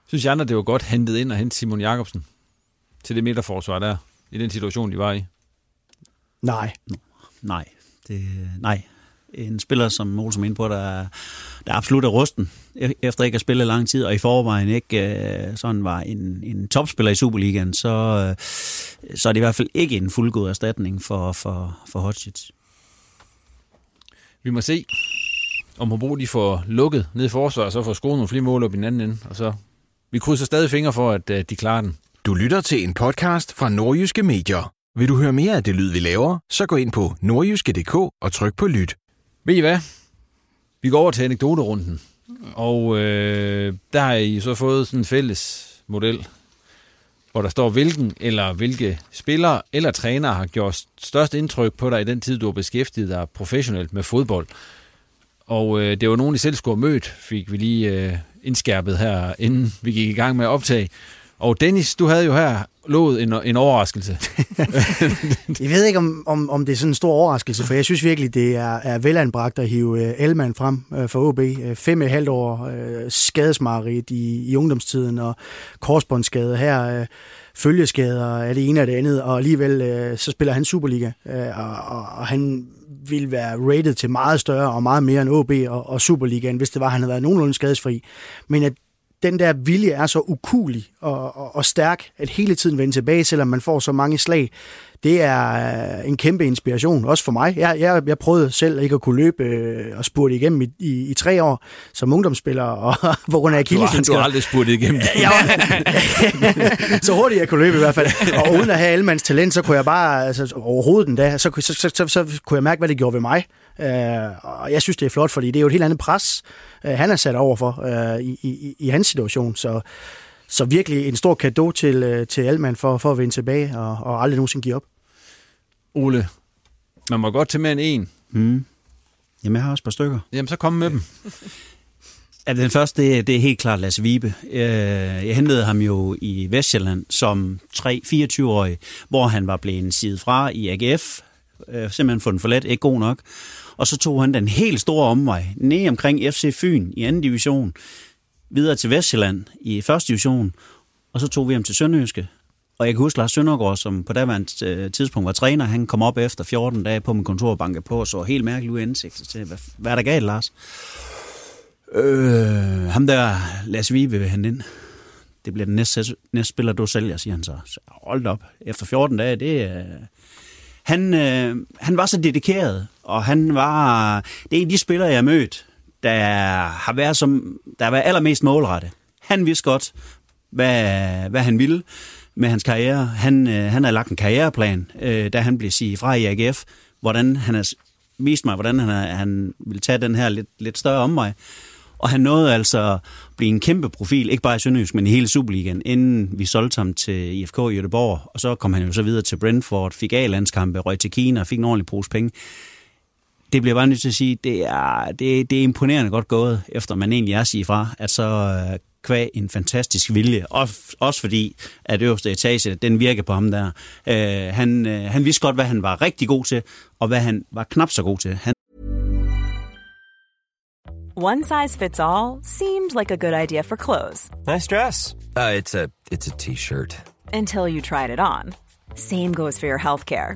Synes jeg, at det var godt hentet ind og hente Simon Jakobsen til det midterforsvar der, i den situation, de var i? Nej. Nej. Det, nej, en spiller, som Olsen er inde på, der, der absolut er rusten, e-, efter ikke at spille lang tid, og i forvejen ikke øh, sådan var en, en topspiller i Superligaen, så, øh, så er det i hvert fald ikke en fuldgod erstatning for, for, for Hodgits. Vi må se, om Hobro de får lukket ned i forsvaret, og så får scoret nogle flere mål op i den anden ende, og så vi krydser stadig fingre for, at de klarer den. Du lytter til en podcast fra Nordjyske Medier. Vil du høre mere af det lyd, vi laver, så gå ind på nordjyske.dk og tryk på lyt. Ved I hvad? Vi går over til anekdoterunden. Og øh, der har I så fået sådan en fælles model, hvor der står, hvilken eller hvilke spillere eller trænere har gjort størst indtryk på dig i den tid, du har beskæftiget dig professionelt med fodbold. Og øh, det var nogen, I selv skulle have mødt, fik vi lige øh, indskærpet her, inden vi gik i gang med at optage. Og Dennis, du havde jo her lovet en, en overraskelse. jeg ved ikke, om, om, om det er sådan en stor overraskelse, for jeg synes virkelig, det er, er velanbragt at hive øh, uh, Elman frem uh, for OB. Uh, øh, fem og halvt år uh, skadesmareridt i, i ungdomstiden, og korsbåndsskade her, uh, følgeskader af det ene og det andet, og alligevel så spiller han Superliga, og, og, og han vil være rated til meget større og meget mere end OB og, og Superligaen, hvis det var, at han havde været nogenlunde skadesfri. Men at den der vilje er så ukulig og, og, og stærk, at hele tiden vende tilbage, selvom man får så mange slag. Det er øh, en kæmpe inspiration, også for mig. Jeg, jeg, jeg prøvede selv ikke at kunne løbe øh, og spurte igennem i, i, i tre år som ungdomsspiller, og på grund af akillesindskade. Du, du har aldrig spurgt igennem det. ja, så hurtigt jeg kunne løbe i hvert fald. Og uden at have allemands talent, så kunne jeg bare, altså overhovedet den dag, så, så, så, så, så kunne jeg mærke, hvad det gjorde ved mig. Øh, og jeg synes, det er flot, fordi det er jo et helt andet pres, øh, han er sat over for øh, i, i, i hans situation. Så, så virkelig en stor gave til, øh, til Alman for, for at vende tilbage og, og aldrig nogensinde give op. Ole, man må godt til mere end en. Mm. Jamen, jeg har også et par stykker. Jamen, så kom med dem. Ja, den første, det er, det er helt klart Lasse Vibe. Jeg hentede ham jo i Vestjylland som 3-24-årig, hvor han var blevet sidet fra i AGF. Simpelthen fundet for let, ikke god nok. Og så tog han den helt store omvej, ned omkring FC Fyn i anden division, videre til Vestjylland i første division, og så tog vi ham til Sønderjyske. Og jeg kan huske Lars Søndergaard, som på daværende øh, tidspunkt var træner, han kom op efter 14 dage på min kontor og bankede på, og så helt mærkeligt ud i ansigt. Til, hvad, hvad er der galt, Lars? Øh, ham der, Lars Vibe, vil han ind. Det bliver den næste, næste spiller, du sælger, siger han så. så hold op. Efter 14 dage, det er... Han, øh, han var så dedikeret, og han var... Det er en af de spillere, jeg har mødt, der har været, som, der har været allermest målrette. Han vidste godt, hvad, hvad han ville med hans karriere. Han, øh, han har lagt en karriereplan, øh, da han blev sige fra i AGF, hvordan han har vist mig, hvordan han, han ville tage den her lidt, lidt større omvej. Og han nåede altså at blive en kæmpe profil, ikke bare i Sønderjysk, men i hele Superligaen, inden vi solgte ham til IFK i Göteborg. Og så kom han jo så videre til Brentford, fik A-landskampe, røg til Kina og fik en ordentlig pose penge. Det bliver bare nødt til at sige, det er, det, det er imponerende godt gået, efter man egentlig er sige fra, at så øh, kvæg en fantastisk vilje. Også fordi, at øverste etage, den virker på ham der. Øh, han, øh, han vidste godt, hvad han var rigtig god til, og hvad han var knap så god til. Han One size fits all seemed like a good idea for clothes. Nice dress. Uh, it's a it's a t-shirt. Until you tried it on. Same goes for your healthcare.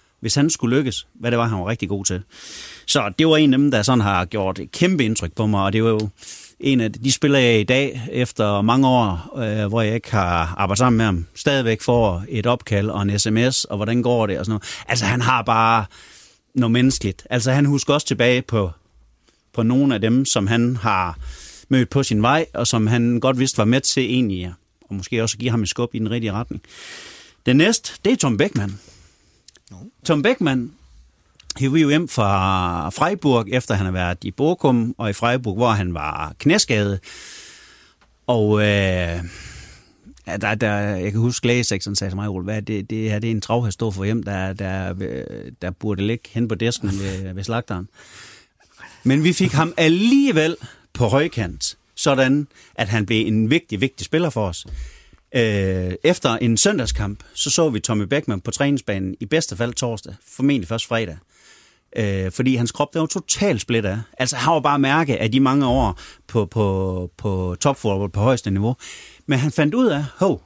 hvis han skulle lykkes, hvad det var, han var rigtig god til. Så det var en af dem, der sådan har gjort et kæmpe indtryk på mig, og det var jo en af de spiller jeg i dag, efter mange år, øh, hvor jeg ikke har arbejdet sammen med ham, stadigvæk får et opkald og en sms, og hvordan går det, og sådan noget. Altså, han har bare noget menneskeligt. Altså, han husker også tilbage på, på nogle af dem, som han har mødt på sin vej, og som han godt vidste var med til egentlig, og måske også give ham et skub i den rigtige retning. Den næste, det er Tom Beckmann. Tom Beckmann hiver jo hjem fra Freiburg, efter han har været i Bochum og i Freiburg, hvor han var knæskadet. Og øh, ja, der, der, jeg kan huske, lægesektoren sagde til mig, hvad det, det her det er en travhest stå for hjem, der, der, der burde ligge hen på disken ved, ved slagteren. Men vi fik ham alligevel på højkant, sådan at han blev en vigtig, vigtig spiller for os. Øh, efter en søndagskamp, så så vi Tommy Beckman på træningsbanen i bedste fald torsdag, formentlig først fredag. Øh, fordi hans krop, der var totalt splittet af. Altså, han var bare mærke af de mange år på, på, på topfodbold på højeste niveau. Men han fandt ud af, hov,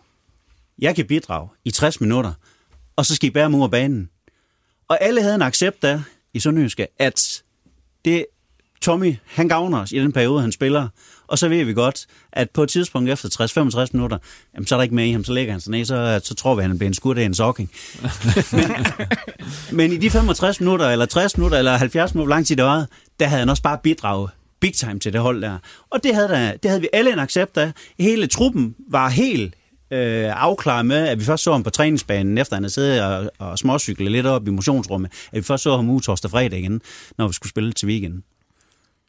jeg kan bidrage i 60 minutter, og så skal I bære mig ud af banen. Og alle havde en accept af i Sønderjyske, at det, Tommy, han gavner os i den periode, han spiller. Og så ved vi godt, at på et tidspunkt efter 60-65 minutter, jamen, så er der ikke mere i ham, så lægger han sig ned, så, så tror vi, at han bliver en skurd af en sokking. men, men i de 65 minutter, eller 60 minutter, eller 70 minutter, lang tid det var, der havde han også bare bidraget big time til det hold der. Og det havde, der, det havde vi alle en accept af. Hele truppen var helt øh, afklaret med, at vi først så ham på træningsbanen, efter han havde siddet og, og småcyklet lidt op i motionsrummet, at vi først så ham uge torsdag fredag igen, når vi skulle spille til weekenden.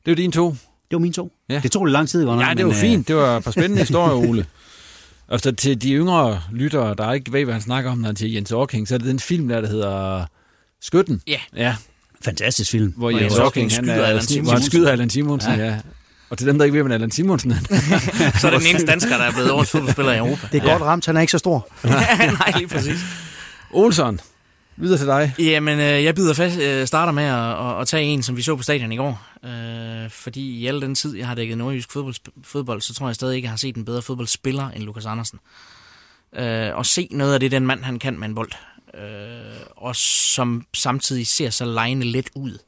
Det er din to. Det var min to. Ja. Det tog lidt lang tid. Godt ja, det var men, fint. Øh, det var et par spændende historier, Ole. Efter til de yngre lyttere, der ikke ved, hvad han snakker om, når han til Jens Orking, så er det den film der, der hedder Skytten. Ja. ja. Fantastisk film. Hvor Jens Orking, han, skyder Allan Simonsen. han skyder Allan Simonsen, ja. ja. Og til dem, der ikke ved, hvad Allan Simonsen er. så er det den eneste dansker, der er blevet årets fodboldspiller i Europa. Det er godt ja. ramt, han er ikke så stor. Nej, lige præcis. Olsson, Videre til dig. Jamen, øh, jeg byder fast, øh, starter med at, at, at tage en, som vi så på stadion i går. Øh, fordi i al den tid, jeg har dækket nordjysk fodbold, fodbold, så tror jeg stadig ikke, jeg har set en bedre fodboldspiller end Lukas Andersen. Øh, og se noget af det, den mand han kan med en bold. Øh, og som samtidig ser så lejende let ud.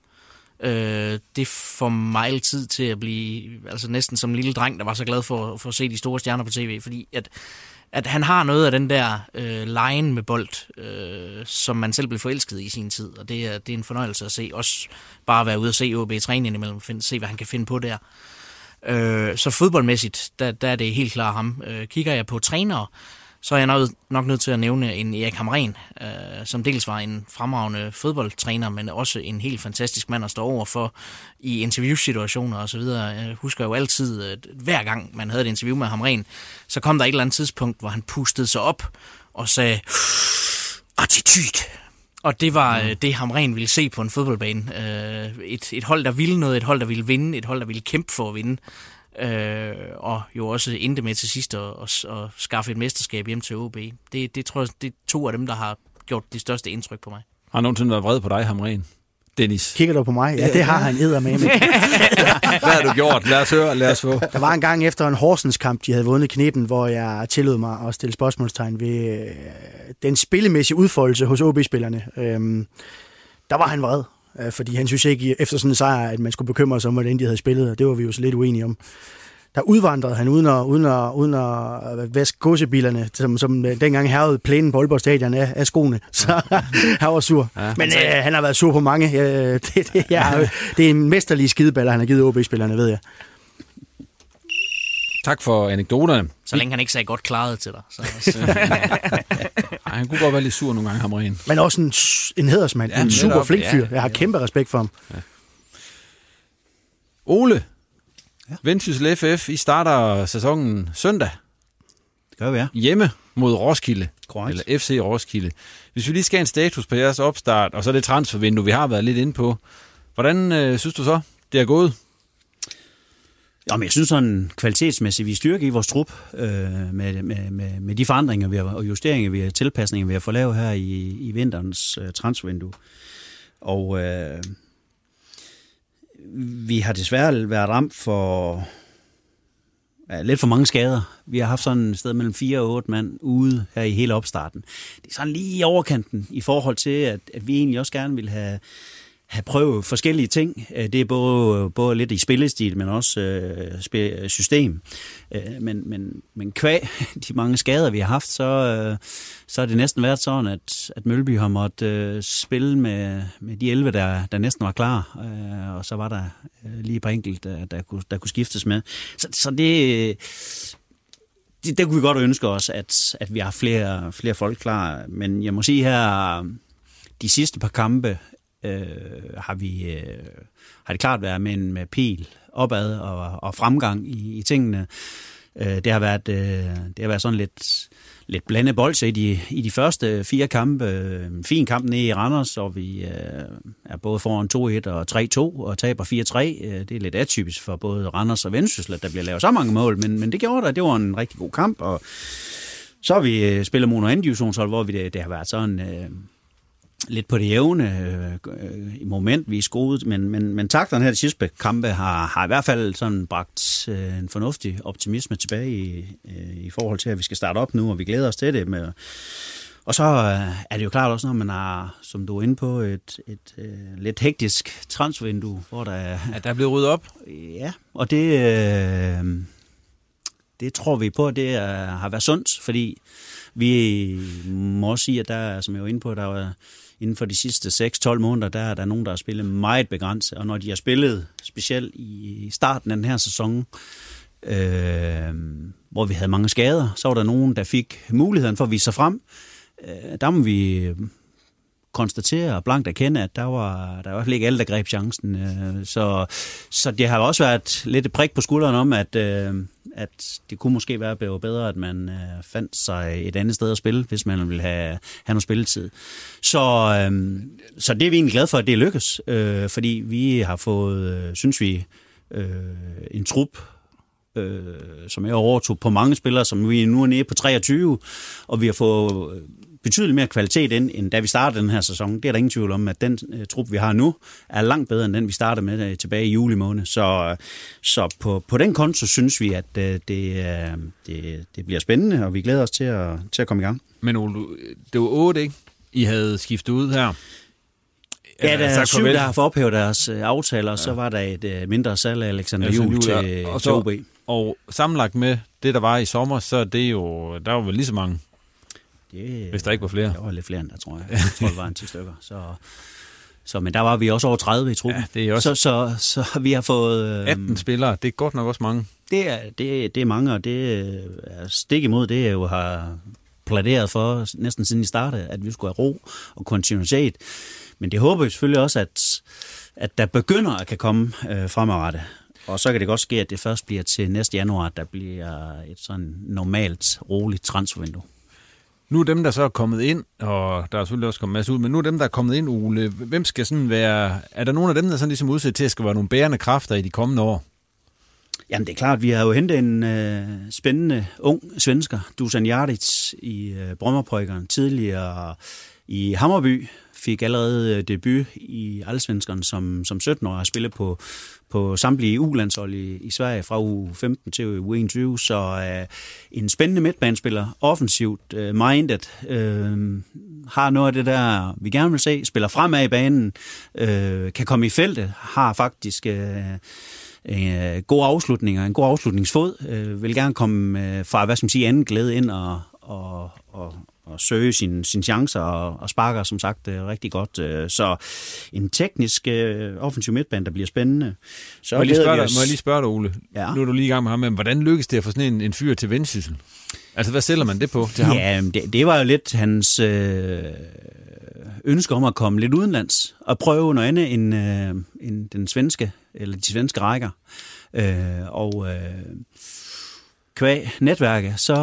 Øh, det får mig altid til at blive altså næsten som en lille dreng, der var så glad for, for at se de store stjerner på tv, fordi at at han har noget af den der øh, line med bold, øh, som man selv blev forelsket i i sin tid, og det er, det er en fornøjelse at se. Også bare være ude og se OB træne imellem, find, se hvad han kan finde på der. Øh, så fodboldmæssigt, der, der er det helt klart ham. Øh, kigger jeg på trænere, så er jeg nok, nok nødt til at nævne en Erik Hamren, øh, som dels var en fremragende fodboldtræner, men også en helt fantastisk mand at stå over for i interviewsituationer osv. Jeg husker jo altid, at hver gang man havde et interview med Hamren, så kom der et eller andet tidspunkt, hvor han pustede sig op og sagde, attitude. Og det var mm. det, Hamren ville se på en fodboldbane. Øh, et, et hold, der ville noget, et hold, der ville vinde, et hold, der ville kæmpe for at vinde øh, og jo også endte med til sidst at, at, at skaffe et mesterskab hjem til OB. Det, det tror jeg, det er to af dem, der har gjort det største indtryk på mig. Har nogensinde været vred på dig, Hamren? Dennis. Kigger du på mig? Ja, det har han edder med. Hvad har du gjort? Lad os høre, lad os få. Der var en gang efter en Horsens kamp, de havde vundet kniben, hvor jeg tillod mig at stille spørgsmålstegn ved øh, den spillemæssige udfoldelse hos OB-spillerne. Øhm, der var han vred, øh, fordi han synes ikke efter sådan en sejr, at man skulle bekymre sig om, hvordan de havde spillet, og det var vi jo så lidt uenige om. der udvandrede han uden at, uden at, uden at vaske godsebilerne, som, som øh, dengang hervede plænen på Aalborg Stadion af, af skoene. Så han var sur. Ja, Men øh, han har været sur på mange. Øh, det, det, ja, det er en mesterlig skideballer, han har givet OB-spillerne, ved jeg. Tak for anekdoterne. Så længe han ikke sagde godt klaret til dig. Så, så. Ej, han kunne godt være lidt sur nogle gange, Hamren. Men også en, en hedersmand. Ja, en super flink fyr. Jeg har kæmpe respekt for ham. Ja. Ole, ja. Vendsyssel FF, I starter sæsonen søndag. Det gør vi, ja. Hjemme mod Roskilde. Correct. Eller FC Roskilde. Hvis vi lige skal have en status på jeres opstart, og så det transfervindue, vi har været lidt inde på. Hvordan øh, synes du så, det er gået? Jamen, jeg synes sådan kvalitetsmæssigt, vi styrker i vores trup øh, med, med, med, med de forandringer vi har, og justeringer, vi har, tilpasninger, vi har fået lavet her i, i vinterens øh, transfervindue. Og øh, vi har desværre været ramt for ja, lidt for mange skader. Vi har haft sådan et sted mellem 4 og 8 mand ude her i hele opstarten. Det er sådan lige i overkanten i forhold til, at, at vi egentlig også gerne vil have have prøvet forskellige ting. Øh, det er både, både lidt i spillestil, men også øh, system. Øh, men, men, men kvæg de mange skader, vi har haft, så, øh, så har det næsten været sådan, at, at Mølby har måttet øh, spille med, med de 11, der, der næsten var klar. Øh, og så var der øh, lige et par enkelt, der, der, kunne, der kunne skiftes med. Så, så det... Det, det kunne vi godt ønske os, at, at vi har flere, flere folk klar. Men jeg må sige her, de sidste par kampe øh, har vi øh, har det klart været med en med pil opad og, og fremgang i, i tingene. Øh, det har været øh, det har været sådan lidt lidt blandet bolse i de, i de første fire kampe. Øh, en fin kamp nede i Randers, og vi øh, er både foran 2-1 og 3-2 og taber 4-3. Øh, det er lidt atypisk for både Randers og Vendsyssel, at der bliver lavet så mange mål, men, men det gjorde der. Det var en rigtig god kamp, og så har vi øh, spillet mod anden divisionshold, hvor vi det, det har været sådan... Øh, lidt på det jævne øh, i momentvis gode, men, men, men takterne her de sidste kampe har, har i hvert fald sådan bragt øh, en fornuftig optimisme tilbage i, øh, i forhold til, at vi skal starte op nu, og vi glæder os til det. Med, og så øh, er det jo klart også, når man har, som du er inde på, et, et øh, lidt hektisk transfervindue, hvor der er... At der er blevet ryddet op? Ja, og det, øh, det tror vi på, at det er, har været sundt, fordi vi må også sige, at der, som jeg var inde på, der var inden for de sidste 6-12 måneder, der er der nogen, der har spillet meget begrænset. Og når de har spillet, specielt i starten af den her sæson, øh, hvor vi havde mange skader, så var der nogen, der fik muligheden for at vise sig frem. Øh, der må vi konstatere og blankt erkende, at der var, der var i hvert fald ikke alle, der greb chancen. Øh, så, så det har også været lidt et prik på skulderen om, at, øh, at det kunne måske være blevet bedre, at man øh, fandt sig et andet sted at spille, hvis man ville have, have noget spilletid. Så, øhm, så det er vi egentlig glade for, at det lykkes, øh, fordi vi har fået, øh, synes vi, øh, en trup, som jeg overtog på mange spillere, som vi nu er nede på 23, og vi har fået betydeligt mere kvalitet ind, end da vi startede den her sæson. Det er der ingen tvivl om, at den uh, trup, vi har nu, er langt bedre end den, vi startede med uh, tilbage i juli måned. Så, uh, så på, på den konto synes vi, at uh, det, uh, det, det bliver spændende, og vi glæder os til at, til at komme i gang. Men Ole, det var otte, ikke? I havde skiftet ud her. Ja, der er syv, der har fået ophævet deres aftaler, og ja. så var der et uh, mindre salg af Alexander Juhl til, og så, OB. Og sammenlagt med det, der var i sommer, så er det jo, der var vel lige så mange det, Hvis der ikke var flere? Der var lidt flere end der, tror jeg. Jeg tror, det var en 10 stykker. Så, så, men der var vi også over 30 i truppen. Ja, det er også... så, så, så vi har fået... Øh, 18 spillere, det er godt nok også mange. Det er, det, det er mange, og det er stik imod det, jeg jo har pladeret for næsten siden i startede, at vi skulle have ro og kontinuitet. Men det håber vi selvfølgelig også, at, at der begynder at kan komme øh, fremadrettet. Og så kan det godt ske, at det først bliver til næste januar, at der bliver et sådan normalt, roligt transfervindue. Nu er dem, der så er kommet ind, og der er selvfølgelig også kommet masser ud, men nu er dem, der er kommet ind, Ole, hvem skal sådan være... Er der nogen af dem, der sådan ligesom udsat til at skal være nogle bærende kræfter i de kommende år? Jamen det er klart, vi har jo hentet en øh, spændende ung svensker, Dusan Jardic i øh, Brommerbrøkkeren, tidligere i Hammerby, fik allerede øh, debut i Allsvenskeren som, som 17 år og har spillet på, på samtlige U-landshold i, i Sverige fra U15 til U21, så øh, en spændende midtbanespiller, offensivt øh, minded, øh, har noget af det der, vi gerne vil se, spiller fremad i banen, øh, kan komme i feltet, har faktisk... Øh, øh, gode afslutninger, en god afslutningsfod. Øh, vil gerne komme øh, fra, hvad skal man sige, anden glæde ind og, og, og, og søge sine sin chancer og, og sparker som sagt øh, rigtig godt. Øh, så en teknisk øh, offensiv midtbane, der bliver spændende. Så må, jeg lige spørge dig, os- må jeg lige spørge dig, Ole? Ja. Nu er du lige i gang med ham, men hvordan lykkes det at få sådan en, en fyr til vendsyssel? Altså, hvad sælger man det på til ham? Ja, det, det var jo lidt hans øh, ønske om at komme lidt udenlands og prøve noget andet end, øh, end den svenske, eller de svenske rækker. Øh, og øh, kvæg netværket, så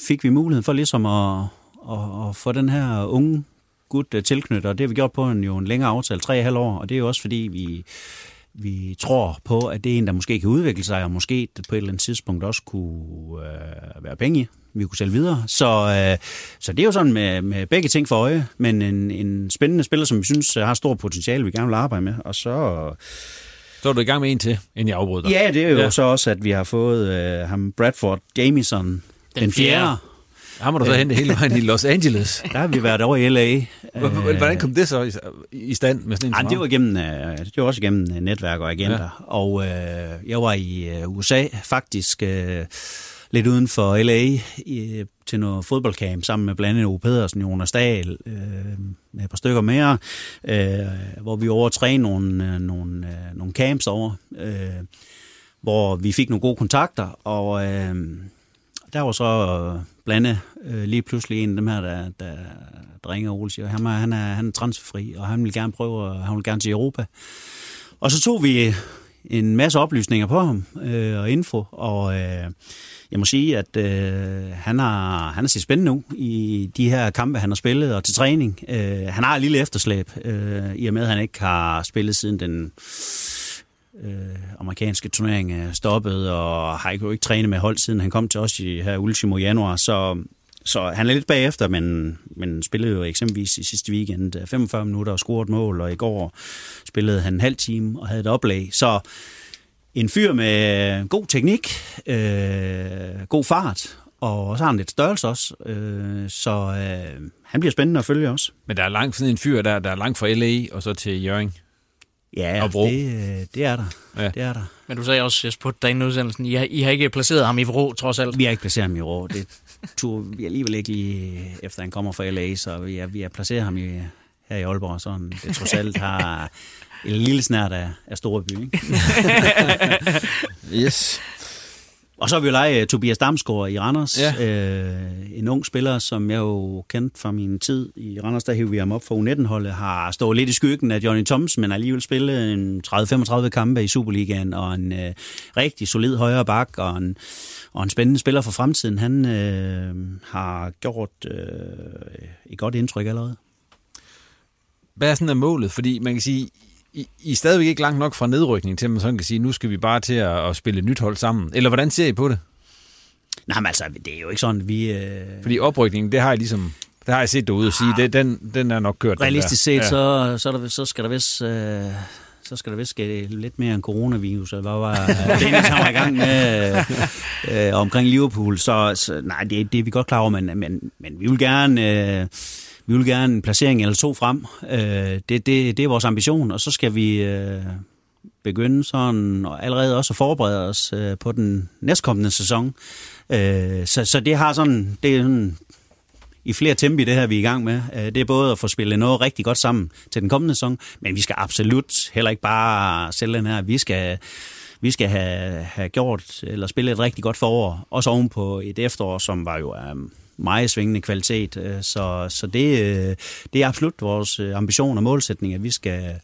fik vi muligheden for ligesom at, at, at få den her unge gut øh, tilknyttet, og det har vi gjort på en, jo en længere aftale, tre og år, og det er jo også fordi, vi, vi tror på, at det er en, der måske kan udvikle sig, og måske på et eller andet tidspunkt også kunne øh, være penge i, vi kunne sælge videre. Så, øh, så det er jo sådan med, med begge ting for øje, men en, en spændende spiller, som vi synes har stor potentiale, vi gerne vil arbejde med, og så... Så er du i gang med en til, inden jeg afbryder dig. Ja, det er jo ja. så også, at vi har fået øh, ham Bradford Jamison, den, den fjerde. Ham må du så hente hele vejen i Los Angeles. Der har vi været over i L.A. Hvordan kom det så i, stand med sådan en Ej, det var, gennem, øh, det var også gennem øh, netværk og agenter. Ja. Og øh, jeg var i øh, USA faktisk øh, lidt uden for LA i, til noget fodboldcamp sammen med blandt andet Ove Pedersen, Jonas Dahl, øh, med et par stykker mere, øh, hvor vi overtrænede nogle, øh, nogle, øh, nogle camps over, øh, hvor vi fik nogle gode kontakter, og øh, der var så blande øh, lige pludselig en af dem her, der, der, der ringer og Ole siger, han er, han er, han er transferfri, og han vil gerne prøve, og han vil gerne til Europa. Og så tog vi en masse oplysninger på ham øh, og info, og øh, jeg må sige, at øh, han, har, han har set spændende nu i de her kampe, han har spillet, og til træning. Øh, han har et lille efterslæb, øh, i og med, at han ikke har spillet siden den øh, amerikanske turnering er stoppet, og har jo ikke trænet med hold, siden han kom til os i her ultimo januar, så, så han er lidt bagefter, men, men spillede jo eksempelvis i sidste weekend øh, 45 minutter og scorede et mål, og i går spillede han en halv time og havde et oplag. Så en fyr med god teknik, øh, god fart, og så har han lidt størrelse også, øh, så øh, han bliver spændende at følge også. Men der er langt sådan en fyr, der, der er langt fra LA og så til Jørgen. Ja, og Vrå. det, øh, det er der. Ja. Det er der. Men du sagde også, jeg spurgte dig inden udsendelsen, I har, I har ikke placeret ham i Vrå, trods alt? Vi har ikke placeret ham i Rå. Det tog vi alligevel ikke lige efter han kommer fra LA, så vi har, vi har placeret ham i, her i Aalborg, sådan det trods alt har en lille snært af, af store by. Ikke? yes. Og så har vi jo leget uh, Tobias Damsgaard i Randers. Ja. Uh, en ung spiller, som jeg jo kendte fra min tid i Randers, der hævde vi ham op for U19-holdet, har stået lidt i skyggen af Johnny Thomsen, men alligevel spillet en 30-35 kampe i Superligaen, og en uh, rigtig solid højre bak, og en, og en spændende spiller for fremtiden. Han uh, har gjort uh, et godt indtryk allerede. Hvad er sådan er målet? Fordi man kan sige, I, I er stadigvæk ikke langt nok fra nedrykning til, at man sådan kan sige, nu skal vi bare til at, at spille et nyt hold sammen. Eller hvordan ser I på det? Nej, men altså, det er jo ikke sådan, vi... Øh... Fordi oprykningen, det har jeg ligesom... Det har jeg set derude og sige, det, den, den er nok kørt. Realistisk set, så, så, er der, så skal der vist... Øh, så skal der vist ske lidt mere end coronavirus, eller hvad var det, han var i gang med øh, øh, omkring Liverpool. Så, så nej, det, det er vi godt klar over, men, men, men vi vil gerne... Øh, vi vil gerne en placering eller to frem. Øh, det, det, det er vores ambition, og så skal vi øh, begynde sådan, og allerede også at forberede os øh, på den næstkommende sæson. Øh, så, så det har sådan, det er sådan i flere tempi, det her vi er i gang med. Øh, Det er både at få spillet noget rigtig godt sammen til den kommende sæson, men vi skal absolut heller ikke bare sælge den her. Vi skal, vi skal have, have gjort eller spillet et rigtig godt forår, også oven på et efterår, som var jo um, meget svingende kvalitet. Øh, Så, så det, øh, det er absolut vores øh, ambition og målsætning, at vi skal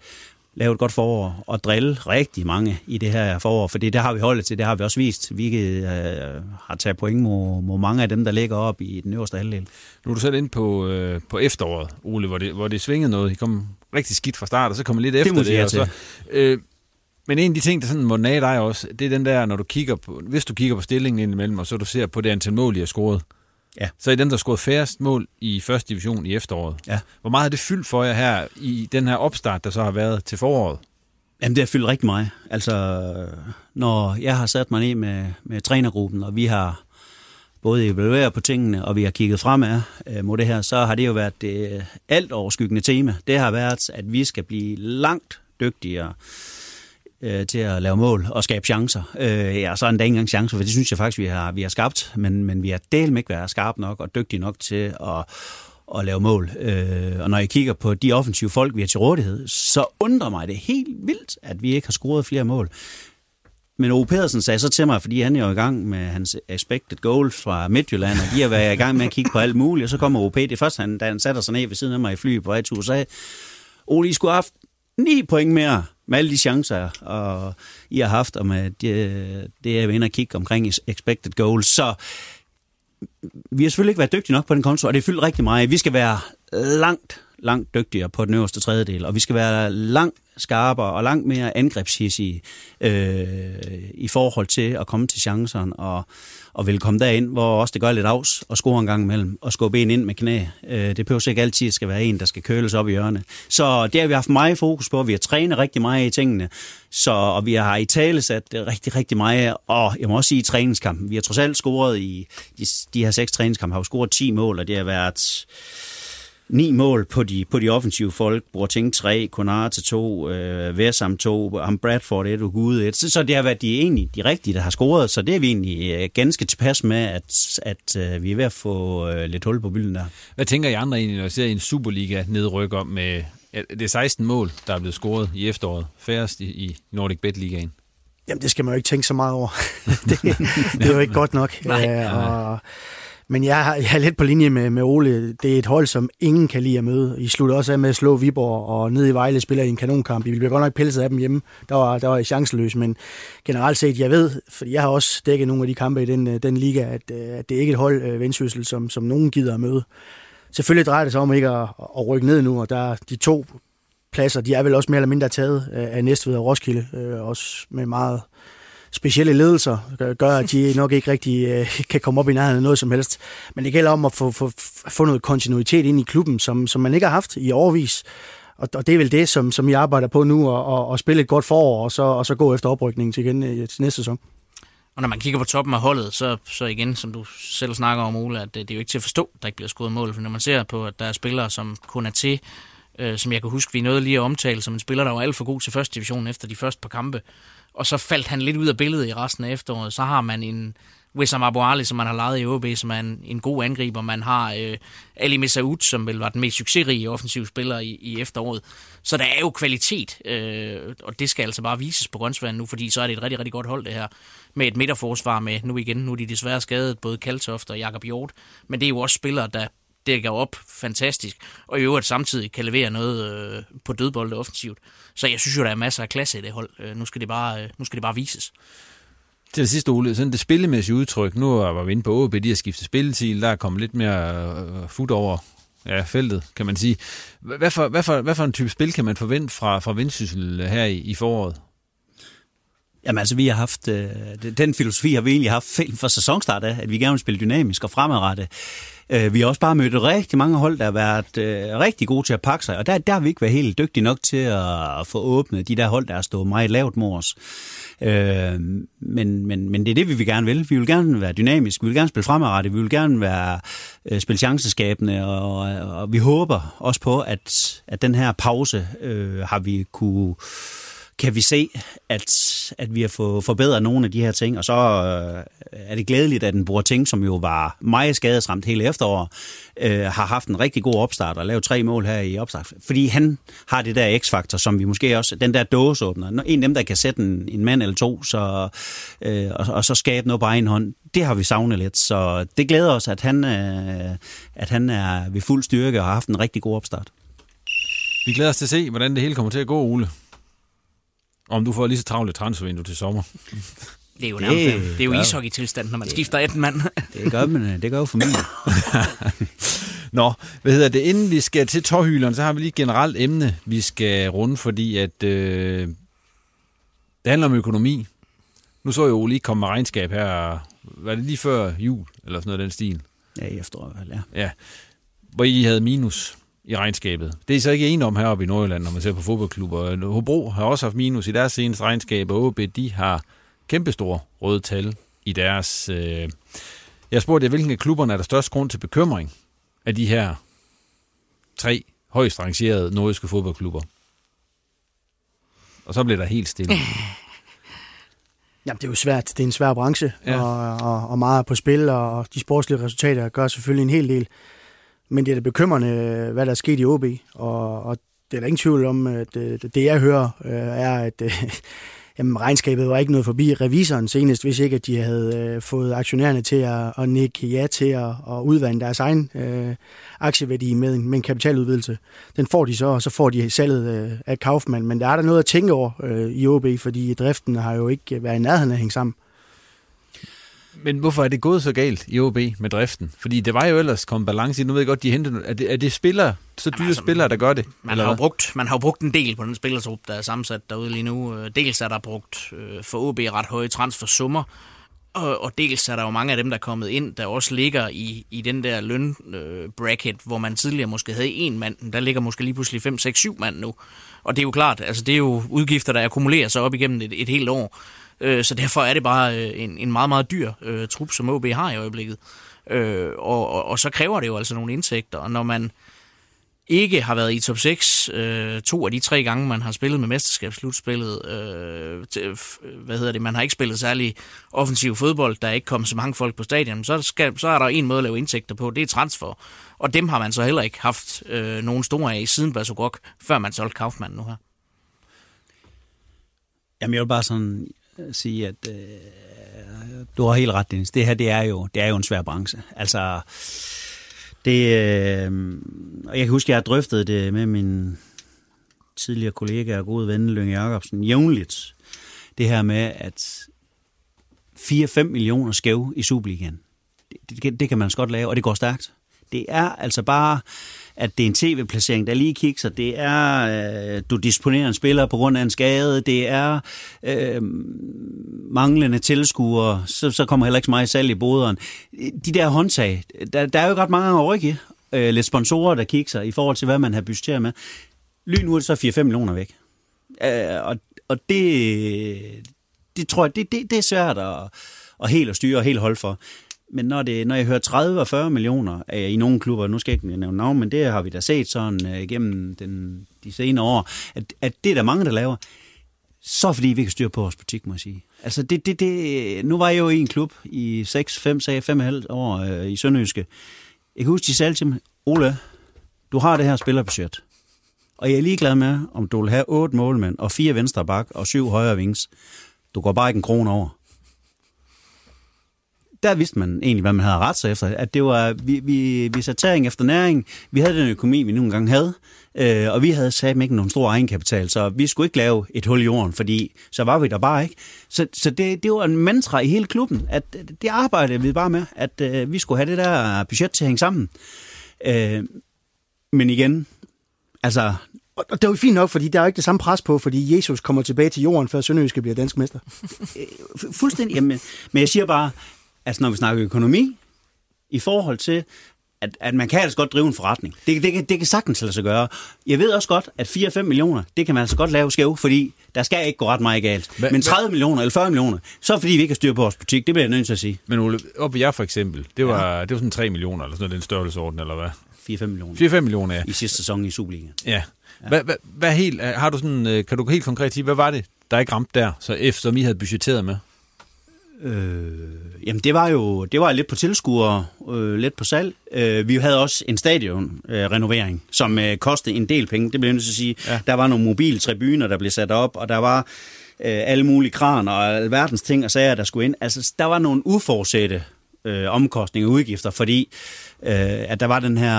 lave et godt forår og drille rigtig mange i det her forår, for det, det har vi holdet til, det har vi også vist. Vi øh, har taget point mod, mod mange af dem, der ligger op i den øverste halvdel. Nu er du selv inde på, øh, på efteråret, Ole, hvor det, hvor det svingede noget. I kom rigtig skidt fra start, og så kommer lidt efter det. jeg og så, øh, men en af de ting, der sådan må nage dig også, det er den der, når du kigger på, hvis du kigger på stillingen indimellem, og så du ser på det antal mål, I har scoret, Ja. så er I dem, der scoret færrest mål i første division i efteråret. Ja. Hvor meget har det fyldt for jer her i den her opstart, der så har været til foråret? Jamen, det har fyldt rigtig meget. Altså, når jeg har sat mig ned med, med trænergruppen, og vi har både evalueret på tingene, og vi har kigget fremad øh, mod det her, så har det jo været det alt overskyggende tema. Det har været, at vi skal blive langt dygtigere øh, til at lave mål og skabe chancer. Øh, ja, så er der ikke engang chancer, for det synes jeg faktisk, vi har, vi har skabt, men, men vi har delt ikke været skarpe nok og dygtige nok til at, at lave mål. Øh, og når jeg kigger på de offensive folk, vi har til rådighed, så undrer mig det helt vildt, at vi ikke har scoret flere mål. Men Ove Pedersen sagde så til mig, fordi han er jo i gang med hans expected goals fra Midtjylland, og de har været i gang med at kigge på alt muligt, og så kommer OP. Det første, han, da han satte sig ned ved siden af mig i fly på vej til USA, Ole, I skulle have haft ni point mere med alle de chancer, og I har haft, og med det, det jeg vil ind og kigge omkring expected goals. Så vi har selvfølgelig ikke været dygtige nok på den konto, og det fyldt rigtig meget. Vi skal være langt, langt dygtigere på den øverste tredjedel, og vi skal være langt skarpere og langt mere angrebshissige øh, i forhold til at komme til chancen og, og vil komme derind, hvor også det gør lidt afs og score en gang imellem og skubbe en ind med knæ. Øh, det behøver ikke altid at skal være en, der skal køles op i hjørnet. Så det har vi haft meget fokus på. Vi har trænet rigtig meget i tingene, så, og vi har i tale sat rigtig, rigtig meget. Og jeg må også sige i træningskampen. Vi har trods alt scoret i de, de her seks træningskampe, har vi scoret 10 mål, og det har været ni mål på de, på de offensive folk. Boateng 3, Konar til 2, øh, Versam 2, ham Bradford 1 og Gud 1. Så, så det har været de, egentlig de rigtige, der har scoret, så det er vi egentlig øh, ganske tilpas med, at, at øh, vi er ved at få øh, lidt hul på bylden der. Hvad tænker I andre egentlig, når I ser en Superliga nedrykker med ja, det er 16 mål, der er blevet scoret i efteråret, færrest i, i Nordic Bet Ligaen? Jamen, det skal man jo ikke tænke så meget over. det, det er jo ikke godt nok. Nej, øh, og men jeg, har, jeg er lidt på linje med, med Ole. Det er et hold, som ingen kan lide at møde. I slutter også af med at slå Viborg, og ned i Vejle spiller i en kanonkamp. I bliver godt nok pilset af dem hjemme. Der var, der var I chanceløs, men generelt set, jeg ved, for jeg har også dækket nogle af de kampe i den, øh, den liga, at, øh, at det er ikke et hold, øh, Vendsyssel, som, som nogen gider at møde. Selvfølgelig drejer det sig om ikke at, at rykke ned nu, og der er de to pladser, de er vel også mere eller mindre taget af Næstved og Roskilde, øh, også med meget specielle ledelser gør, at de nok ikke rigtig øh, kan komme op i nærheden af noget som helst. Men det gælder om at få, få, få noget kontinuitet ind i klubben, som, som man ikke har haft i overvis. Og, og det er vel det, som, som I arbejder på nu, og, og, og spille et godt forår, og så, og så gå efter oprykningen til igen øh, til næste sæson. Og når man kigger på toppen af holdet, så, så igen, som du selv snakker om, Ole, at det, det er jo ikke til at forstå, at der ikke bliver skudt mål. For når man ser på, at der er spillere, som kun er til, øh, som jeg kan huske, vi nåede lige at omtale, som en spiller, der var alt for god til første division efter de første par kampe, og så faldt han lidt ud af billedet i resten af efteråret. Så har man en Wissam Abu Ali, som man har lejet i OB, som er en, en god angriber. Man har øh, Ali Mesaoud, som vel var den mest succesrige offensiv spiller i, i efteråret. Så der er jo kvalitet, øh, og det skal altså bare vises på Grønsvand nu, fordi så er det et rigtig, rigtig godt hold det her. Med et midterforsvar med, nu igen, nu er de desværre skadet, både Kaltoft og Jakob Hjort. Men det er jo også spillere, der dækker op fantastisk, og i øvrigt samtidig kan levere noget øh, på dødbolde offensivt. Så jeg synes jo, der er masser af klasse i det hold. Øh, nu, skal det bare, øh, nu skal det bare vises. Til det sidste, Ole, sådan det spillemæssige udtryk, nu var vi inde på OB, de har skiftet spilletil, der er kommet lidt mere øh, fut over ja, feltet, kan man sige. Hvad for, hvad, for, hvad for en type spil kan man forvente fra, fra Vendsyssel øh, her i, i foråret? Jamen altså, vi har haft, øh, den filosofi har vi egentlig haft for sæsonstart af, at vi gerne vil spille dynamisk og fremadrettet. Øh, vi har også bare mødt rigtig mange hold, der har været øh, rigtig gode til at pakke sig, og der, der har vi ikke været helt dygtige nok til at få åbnet de der hold, der har stået meget lavt mors. Øh, men, men, men det er det, vi vil gerne vil. Vi vil gerne være dynamisk, vi vil gerne spille fremadrettet, vi vil gerne være øh, spille chanceskabende, og, og vi håber også på, at, at den her pause øh, har vi kunne kan vi se, at, at vi har fået forbedret nogle af de her ting, og så øh, er det glædeligt, at en ting, som jo var meget skadesramt hele efteråret, øh, har haft en rigtig god opstart og lavet tre mål her i opstart. Fordi han har det der x-faktor, som vi måske også, den der dåseåbner, en af dem, der kan sætte en, en mand eller to, så, øh, og, og så skabe noget på egen hånd, det har vi savnet lidt. Så det glæder os, at han, øh, at han er ved fuld styrke og har haft en rigtig god opstart. Vi glæder os til at se, hvordan det hele kommer til at gå, Ole. Om du får lige så travlt et transfervindue til sommer. Det er jo nærmest, det, det er jo ishockey-tilstand, når man det, skifter et mand. det gør man, det gør jo familien. Nå, hvad hedder det? Inden vi skal til tårhyleren, så har vi lige et generelt emne, vi skal runde, fordi at øh, det handler om økonomi. Nu så jeg jo lige komme med regnskab her, var det lige før jul, eller sådan noget den stil? Ja, i efteråret, ja. Ja, hvor I havde minus i regnskabet. Det er så ikke en om heroppe i Nordjylland, når man ser på fodboldklubber. Hobro har også haft minus i deres seneste regnskab, og OB, de har kæmpestore røde tal i deres... Øh... Jeg spurgte, hvilken af klubberne er der størst grund til bekymring af de her tre højst rangerede nordiske fodboldklubber? og så bliver der helt stille. Jamen, det er jo svært. Det er en svær branche, Ja. ja. og, og, og meget er på spil, og de sportslige resultater gør selvfølgelig en hel del. Men det er da bekymrende, hvad der er sket i OB, og, og det er der ingen tvivl om, at øh, det, det jeg hører, øh, er, at øh, jamen, regnskabet var ikke noget forbi revisoren senest, hvis ikke at de havde øh, fået aktionærerne til at, at nikke ja til at, at udvande deres egen øh, aktieværdi med en, med en kapitaludvidelse. Den får de så, og så får de salget øh, af Kaufmann. Men der er der noget at tænke over øh, i OB, fordi driften har jo ikke været i nærheden af at hænge sammen. Men hvorfor er det gået så galt i OB med driften? Fordi det var jo ellers kommet balance i. Nu ved jeg godt, de henter... Er det, er det spillere, så dyre altså, spillere, der gør det? Man har, jo brugt, man har jo brugt en del på den spillertrup, der er sammensat derude lige nu. Øh, Dels er der brugt øh, for OB ret høje transfersummer, og, og dels er der jo mange af dem, der er kommet ind, der også ligger i, i den der lønbracket, øh, bracket, hvor man tidligere måske havde en mand, der ligger måske lige pludselig 5, 6, 7 mand nu. Og det er jo klart, altså det er jo udgifter, der akkumulerer sig op igennem et, et helt år. Øh, så derfor er det bare øh, en, en meget, meget dyr øh, trup, som OB har i øjeblikket. Øh, og, og, og så kræver det jo altså nogle indtægter, og når man ikke har været i top 6 øh, to af de tre gange, man har spillet med mesterskabsslutspillet. Øh, til, hvad hedder det? Man har ikke spillet særlig offensiv fodbold, der er ikke kommet så mange folk på stadion. Så, skal, så er der en måde at lave indtægter på, det er transfer. Og dem har man så heller ikke haft øh, nogen store af siden Basogok, før man solgte Kaufmann nu her. Jamen, jeg vil bare sådan sige, at øh, du har helt ret, Dennis. Det her, det er jo, det er jo en svær branche. Altså, det, øh, og jeg kan huske, at jeg har drøftet det med min tidligere kollega og gode ven, Lønge Jacobsen, jævnligt. Det her med, at 4-5 millioner skæv i Superligaen. Det, det, det kan man også godt lave, og det går stærkt. Det er altså bare, at det er en tv-placering, der lige kigger, det er, øh, du disponerer en spiller på grund af en skade, det er øh, manglende tilskuere, så, så kommer heller ikke så meget salg i boderen. De der håndtag, der, der er jo ret mange år, ikke? i. Øh, lidt sponsorer, der kigger i forhold til, hvad man har budgetteret med. Lyn nu er det så 4-5 millioner væk. Øh, og, og det, det tror jeg, det, det, det er svært at, at helt at styre og helt holde for. Men når, det, når jeg hører 30 og 40 millioner øh, i nogle klubber, nu skal jeg ikke nævne navn, men det har vi da set sådan øh, gennem den, de senere år, at, at det er der mange, der laver, så fordi vi kan styre på vores butik, må jeg sige. Altså, det, det, det, nu var jeg jo i en klub i 6, 5, 6, 5,5 år øh, i Sønderjyske. Jeg kan huske, de sagde til mig, Ole, du har det her spillerbudget, og jeg er ligeglad med, om du vil have otte målmænd og fire venstre bak og syv højre vings. Du går bare ikke en krone over der vidste man egentlig, hvad man havde ret sig efter. At det var, vi, vi, vi satte tæring efter næring. Vi havde den økonomi, vi nogle gange havde. Øh, og vi havde sat ikke nogen stor egenkapital, så vi skulle ikke lave et hul i jorden, fordi så var vi der bare ikke. Så, så det, det var en mantra i hele klubben, at det arbejdede vi bare med, at øh, vi skulle have det der budget til at hænge sammen. Øh, men igen, altså, Og det er jo fint nok, fordi der er jo ikke det samme pres på, fordi Jesus kommer tilbage til jorden, før Sønderjyske bliver dansk mester. Fu- fuldstændig. Jamen, men jeg siger bare, altså når vi snakker økonomi, i forhold til, at, at man kan altså godt drive en forretning. Det, det, kan- det kan sagtens lade sig gøre. Jeg ved også godt, at 4-5 millioner, det kan man altså godt lave skæv, fordi der skal ikke gå ret meget galt. Hva- Men 30 millioner eller 40 millioner, så fordi, vi ikke har styr på vores butik. Det bliver jeg nødt til at sige. Men Ole, op jer for eksempel, det var, ja. det var sådan 3 millioner, eller sådan noget, den størrelsesorden, eller hvad? 4-5 millioner. 4-5 millioner, ja. I sidste sæson i Superligaen. Ja. Hvad, hvad, hvad helt, har du sådan, øh, kan du helt konkret sige, hvad var det, der ikke ramte der, så F, som I havde budgetteret med? Øh, jamen det var jo det var lidt på tilskuere, øh, lidt på salg. Øh, vi havde også en stadionrenovering, øh, som øh, kostede en del penge. Det bliver jeg nødt til at sige. Ja. Der var nogle mobile tribuner, der blev sat op, og der var øh, alle mulige kraner og alverdens ting og sager, der skulle ind. Altså der var nogle uforudsete øh, omkostninger og udgifter, fordi øh, at der var den her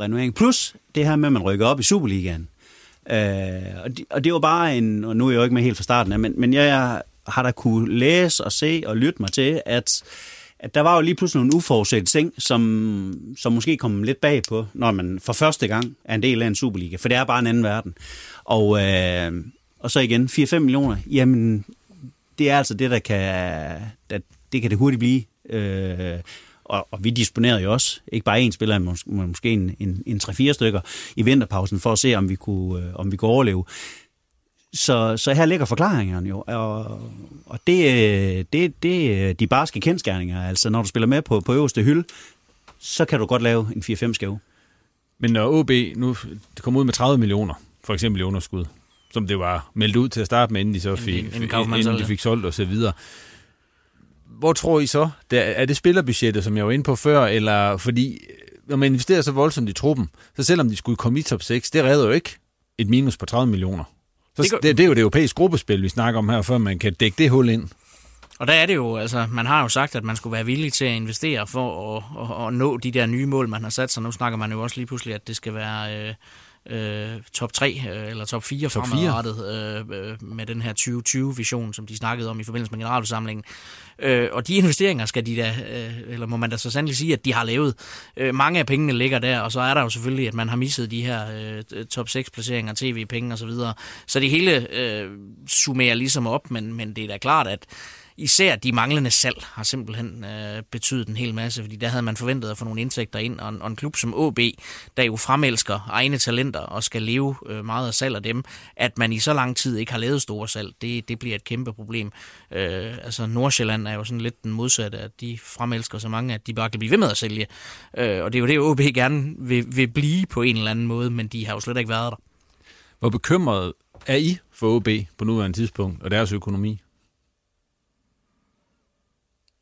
renovering. Plus det her med, at man rykker op i Superligaen. Øh, og, det, og det var bare en, og nu er jeg jo ikke med helt fra starten af, men, men jeg har der kunne læse og se og lytte mig til, at, at der var jo lige pludselig nogle uforudsete ting, som, som måske kom lidt bag på, når man for første gang er en del af en Superliga, for det er bare en anden verden. Og, øh, og så igen, 4-5 millioner, jamen det er altså det, der kan, der, det kan det hurtigt blive. Øh, og, og vi disponerede jo også, ikke bare én spiller, men mås- men måske en, en, en 3-4 stykker i vinterpausen, for at se, om vi kunne, øh, om vi kunne overleve. Så, så her ligger forklaringerne jo, og, og det, øh, det, det er de barske kendskærninger. Altså, når du spiller med på, på øverste hylde, så kan du godt lave en 4-5 skæve. Men når OB nu kommer ud med 30 millioner, for eksempel i underskud, som det var meldt ud til at starte med, inden de så fik, Inden- inden inden, inden de fik solgt og så videre. Hvor tror I så? Der, er det spillerbudgettet, som jeg var inde på før, eller fordi øh, når man investerer så voldsomt i truppen, så selvom de skulle komme i top 6, det redder jo ikke et minus på 30 millioner. Så Det går- det, det er jo det europæiske gruppespil, vi snakker om her, før man kan dække det hul ind. Og der er det jo, altså, man har jo sagt, at man skulle være villig til at investere for at, at, at nå de der nye mål, man har sat sig. Nu snakker man jo også lige pludselig, at det skal være øh, øh, top 3 øh, eller top 4 Top fremadrettet øh, øh, med den her 2020-vision, som de snakkede om i forbindelse med generalforsamlingen. Øh, og de investeringer skal de da, øh, eller må man da så sandelig sige, at de har lavet. Øh, mange af pengene ligger der, og så er der jo selvfølgelig, at man har misset de her øh, top 6-placeringer, tv-penge osv. Så, videre. så det hele øh, summerer ligesom op, men, men det er da klart, at især de manglende salg har simpelthen øh, betydet en hel masse, fordi der havde man forventet at få nogle indtægter ind, og en, og en klub som OB, der jo fremelsker egne talenter og skal leve øh, meget af salg af dem, at man i så lang tid ikke har lavet store salg, det, det bliver et kæmpe problem. Øh, altså Nordsjælland er jo sådan lidt den modsatte, at de fremelsker så mange, at de bare kan blive ved med at sælge. Øh, og det er jo det, OB gerne vil, vil blive på en eller anden måde, men de har jo slet ikke været der. Hvor bekymret er I for OB på nuværende tidspunkt og deres økonomi?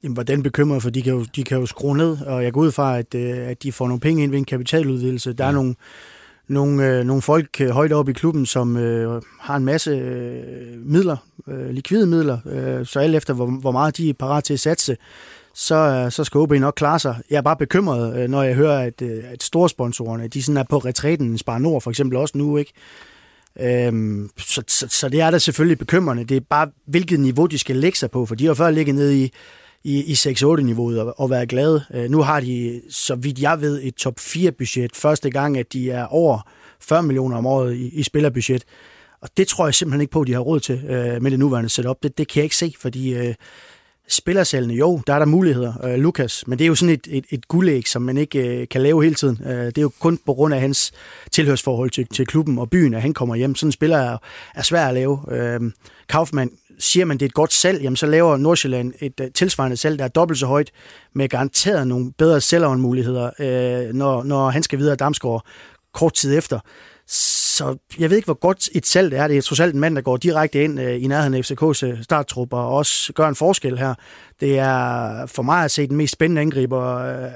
Jamen, hvordan bekymret, for de kan, jo, de kan jo skrue ned, og jeg går ud fra, at, øh, at de får nogle penge ind ved en kapitaludvidelse. Der er nogle, nogle, øh, nogle folk øh, højt oppe i klubben, som øh, har en masse øh, midler, øh, likvide midler, øh, så alt efter, hvor, hvor meget de er parat til at satse, så, øh, så skal OB nok klare sig. Jeg er bare bekymret, øh, når jeg hører, at, øh, at storsponsorerne, de sådan er på retræten, Spar Nord for eksempel også nu, ikke? Øhm, så, så, så det er da selvfølgelig bekymrende. Det er bare, hvilket niveau de skal lægge sig på, for de har før ligget nede i, i, i 6-8-niveauet og, og være glade. Øh, nu har de, så vidt jeg ved, et top 4-budget. Første gang, at de er over 40 millioner om året i, i spillerbudget. Og det tror jeg simpelthen ikke på, at de har råd til øh, med det nuværende setup. Det, det kan jeg ikke se, fordi øh, spillersalene, jo, der er der muligheder, øh, Lukas, men det er jo sådan et, et, et guldæg, som man ikke øh, kan lave hele tiden. Øh, det er jo kun på grund af hans tilhørsforhold til, til klubben og byen, at han kommer hjem. Sådan en spiller er, er svær at lave. Øh, Kaufmann, siger man, det er et godt salg, jamen så laver Nordsjælland et uh, tilsvarende salg, der er dobbelt så højt, med garanteret nogle bedre sælgeronmuligheder, øh, når, når han skal videre Damsgaard kort tid efter. Så jeg ved ikke, hvor godt et salg det er. Det er trods alt en mand, der går direkte ind øh, i nærheden af FCK's øh, starttrup og også gør en forskel her. Det er for mig at se den mest spændende angriber, øh,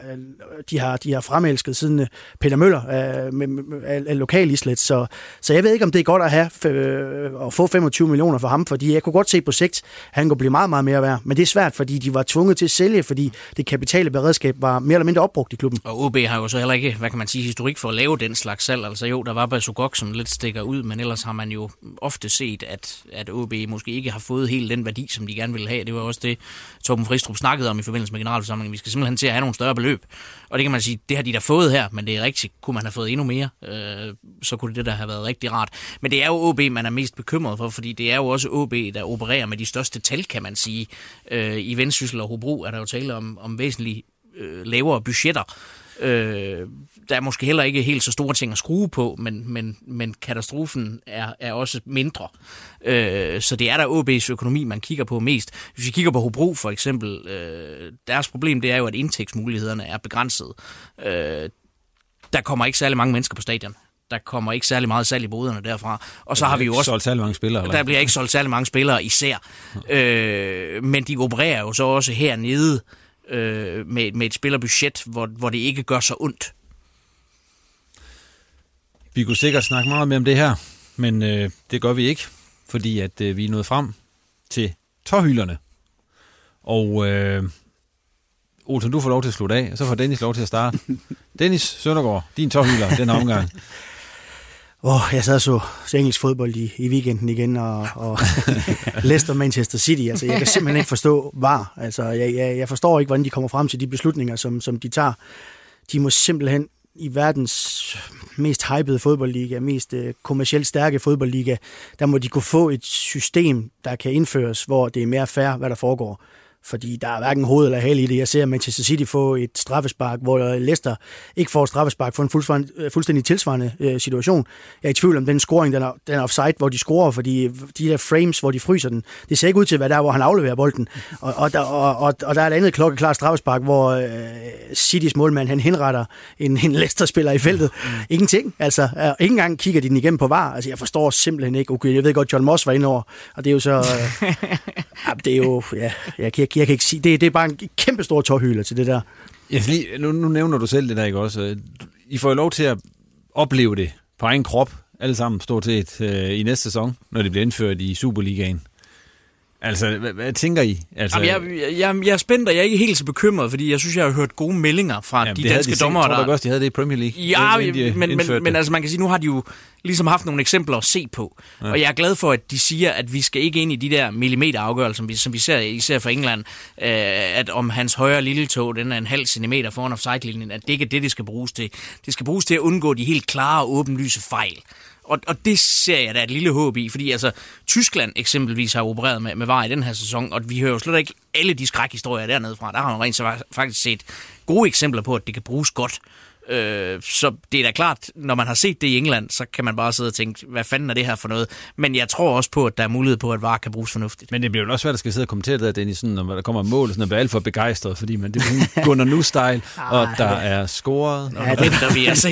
de har, de har fremelsket siden øh, Peter Møller øh, med, med, af, af lokal islet. Så, så jeg ved ikke, om det er godt at have øh, at få 25 millioner for ham, fordi jeg kunne godt se på sigt, at han kunne blive meget, meget mere værd. Men det er svært, fordi de var tvunget til at sælge, fordi det kapitale beredskab var mere eller mindre opbrugt i klubben. Og OB har jo så heller ikke, hvad kan man sige, historik for at lave den slags salg. Altså jo, der var Basugok, som lidt stikker ud, men ellers har man jo ofte set, at, at OB måske ikke har fået helt den værdi, som de gerne ville have. Det var også det, Torben Fristrup snakkede om i forbindelse med generalforsamlingen. Vi skal simpelthen til at have nogle større beløb. Og det kan man sige, det har de da fået her, men det er rigtigt. Kunne man have fået endnu mere, øh, så kunne det da have været rigtig rart. Men det er jo OB, man er mest bekymret for, fordi det er jo også OB, der opererer med de største tal, kan man sige. Øh, I Vendsyssel og Hobro er der jo tale om, om væsentligt øh, lavere budgetter. Øh, der er måske heller ikke helt så store ting at skrue på, men, men, men katastrofen er, er også mindre. Øh, så det er der OB's økonomi, man kigger på mest. Hvis vi kigger på Hobro for eksempel, øh, deres problem det er jo, at indtægtsmulighederne er begrænset. Øh, der kommer ikke særlig mange mennesker på stadion. Der kommer ikke særlig meget salg i boderne derfra. Og så har vi jo også... solgt særlig mange spillere, eller? Der bliver ikke solgt særlig mange spillere især. Øh, men de opererer jo så også hernede øh, med, med et spillerbudget, hvor, hvor det ikke gør så ondt. Vi kunne sikkert snakke meget mere om det her, men øh, det gør vi ikke, fordi at øh, vi er nået frem til tårhylderne. Og øh, Olsen, du får lov til at slutte af, og så får Dennis lov til at starte. Dennis Søndergaard, din tårhylder den omgang. Oh, jeg sad og så, så engelsk fodbold i, i weekenden igen, og, og Leicester Manchester City. Altså, jeg kan simpelthen ikke forstå var. Altså, jeg, jeg, jeg forstår ikke, hvordan de kommer frem til de beslutninger, som, som de tager. De må simpelthen i verdens mest hypede fodboldliga, mest øh, kommercielt stærke fodboldliga, der må de kunne få et system, der kan indføres, hvor det er mere fair, hvad der foregår. Fordi der er hverken hoved eller hale i det. Jeg ser Manchester City få et straffespark, hvor Leicester ikke får et straffespark for en fuldstændig, øh, fuldstændig tilsvarende øh, situation. Jeg er i tvivl om den scoring, den er, den er offside, hvor de scorer, fordi de der frames, hvor de fryser den, det ser ikke ud til at være der, hvor han afleverer bolden. Og, og, der, og, og, og der er et andet klokkeklart straffespark, hvor øh, Citys målmand, han henretter en, en Leicester-spiller i feltet. Mm. Ingenting. Altså, øh, ikke engang kigger de den igennem på var. Altså, jeg forstår simpelthen ikke. Okay, jeg ved godt, John Moss var inde over, og det er jo så... Øh, det er jo... Ja, jeg, jeg, jeg kan ikke sige... Det, det er bare en kæmpe stor tårhyler til det der. Jeg lige, nu, nu nævner du selv det der, ikke også? I får jo lov til at opleve det på egen krop, alle sammen stort set, øh, i næste sæson, når det bliver indført i Superligaen. Altså, hvad, hvad tænker I? Altså, Jamen, jeg, jeg, jeg er spændt, og jeg er ikke helt så bekymret, fordi jeg synes, jeg har hørt gode meldinger fra jamen, de danske de dommer. Jeg tror der... også, de havde det i Premier League. Ja, de men, men, men altså, man kan sige, nu har de jo ligesom haft nogle eksempler at se på. Ja. Og jeg er glad for, at de siger, at vi skal ikke ind i de der millimeterafgørelser, som vi, som vi ser især for England, øh, at om hans højre lille tog, den er en halv centimeter foran offside-linjen, at det ikke er det, det skal bruges til. Det skal bruges til at undgå de helt klare og åbenlyse fejl. Og, og det ser jeg da et lille håb i, fordi altså, Tyskland eksempelvis har opereret med, med var i den her sæson, og vi hører jo slet ikke alle de skrækhistorier dernede fra. Der har man rent så faktisk set gode eksempler på, at det kan bruges godt. Øh, så det er da klart, når man har set det i England, så kan man bare sidde og tænke, hvad fanden er det her for noget? Men jeg tror også på, at der er mulighed på, at VAR kan bruges fornuftigt. Men det bliver jo også svært at skal sidde og kommentere det, Dennis, sådan, når der kommer mål, sådan, at bliver alt for begejstret, fordi man, det er Gunnar Nu-style, og der er scoret. Ja, det, der vi se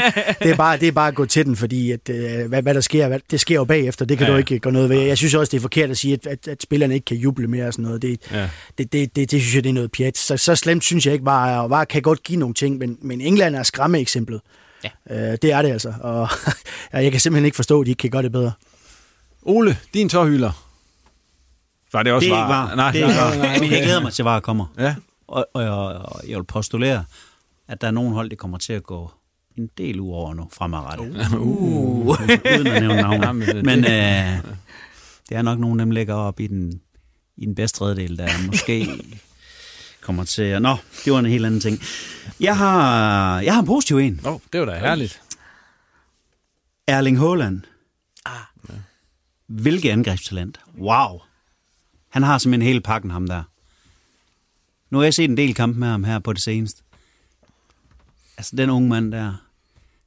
det, er bare, det er bare at gå til den, fordi at, øh, hvad, hvad, der sker, hvad, det sker jo bagefter. Det kan ja. du ikke gøre noget ved. Jeg synes også, det er forkert at sige, at, at, at spillerne ikke kan juble mere og sådan noget. Det, ja. det, det, det, det, synes jeg, det er noget pjat. Så, så slemt synes jeg ikke bare, og VAR kan godt give nogle ting, men, men England er skræmme eksemplet Ja. Øh, det er det altså, og jeg kan simpelthen ikke forstå, at de ikke kan gøre det bedre. Ole, din tårhylder. Var det også det var? var. Nej, det er var. Nej, okay. Jeg glæder mig til, at VAR kommer. Ja. Og, og, jeg, og jeg vil postulere, at der er nogen hold, der kommer til at gå en del uger over nu fremadrettet. Uh. Uh. Uden at nævne navn. Men øh, det er nok nogen dem, ligger op i den, i den bedste tredjedel, der måske kommer til at... Nå, det var en helt anden ting. Jeg har, jeg har en positiv en. Åh, oh, det var da herligt. Erling Haaland. Ah. Ja. Hvilket angrebstalent. Wow. Han har simpelthen hele pakken, ham der. Nu har jeg set en del kampe med ham her på det seneste. Altså, den unge mand der,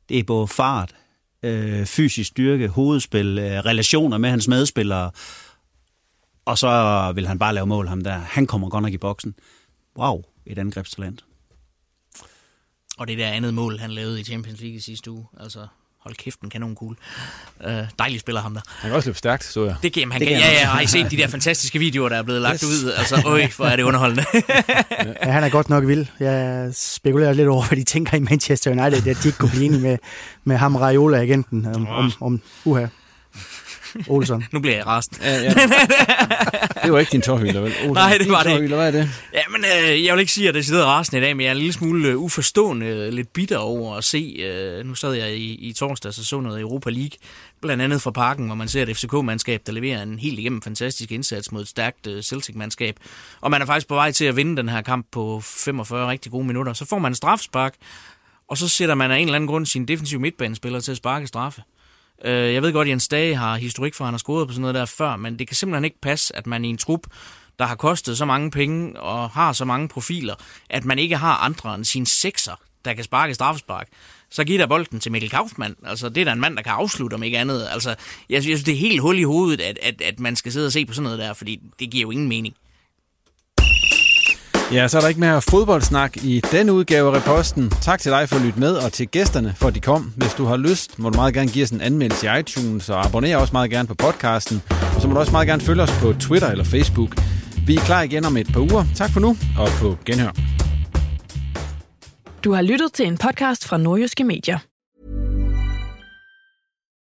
det er både fart, øh, fysisk styrke, hovedspil, øh, relationer med hans medspillere, og så vil han bare lave mål, ham der. Han kommer godt nok i boksen wow, et angrebstalent. Og det der andet mål, han lavede i Champions League i sidste uge, altså hold kæft, en kanon cool. Uh, dejlig spiller ham der. Han kan også løbe stærkt, så jeg. Det kan, han det kan, kan ja, ja, har I set de der fantastiske videoer, der er blevet lagt yes. ud? Altså, øj, hvor er det underholdende. ja, han er godt nok vild. Jeg spekulerer lidt over, hvad de tænker i Manchester United, at de ikke kunne blive enige med, med ham Raiola-agenten om, om, om uha. Olsen. nu bliver jeg rast. Ja, ja. det var ikke din tårhylder, vel? Olsen. Nej, det var det ikke. Hvad er det? Ja, men øh, jeg vil ikke sige, at det sidder rasende i dag, men jeg er en lille smule øh, uforstående, øh, lidt bitter over at se. Øh, nu sad jeg i, i torsdag og så noget Europa League, blandt andet fra parken, hvor man ser et FCK-mandskab, der leverer en helt igennem fantastisk indsats mod et stærkt øh, Celtic-mandskab. Og man er faktisk på vej til at vinde den her kamp på 45 rigtig gode minutter. Så får man en strafspark, og så sætter man af en eller anden grund sin defensive midtbanespiller til at sparke straffe. Øh, jeg ved godt, at Jens Dage har historik for, at han har scoret på sådan noget der før, men det kan simpelthen ikke passe, at man i en trup, der har kostet så mange penge og har så mange profiler, at man ikke har andre end sine sekser, der kan sparke straffespark. Så giver der bolden til Mikkel Kaufmann. Altså, det er da en mand, der kan afslutte, om ikke andet. Altså, jeg synes, det er helt hul i hovedet, at, at, at man skal sidde og se på sådan noget der, fordi det giver jo ingen mening. Ja, så er der ikke mere fodboldsnak i denne udgave af Reposten. Tak til dig for at lytte med, og til gæsterne for at de kom. Hvis du har lyst, må du meget gerne give os en anmeldelse i iTunes, og abonner også meget gerne på podcasten. Og så må du også meget gerne følge os på Twitter eller Facebook. Vi er klar igen om et par uger. Tak for nu, og på genhør. Du har lyttet til en podcast fra Nordjyske Medier.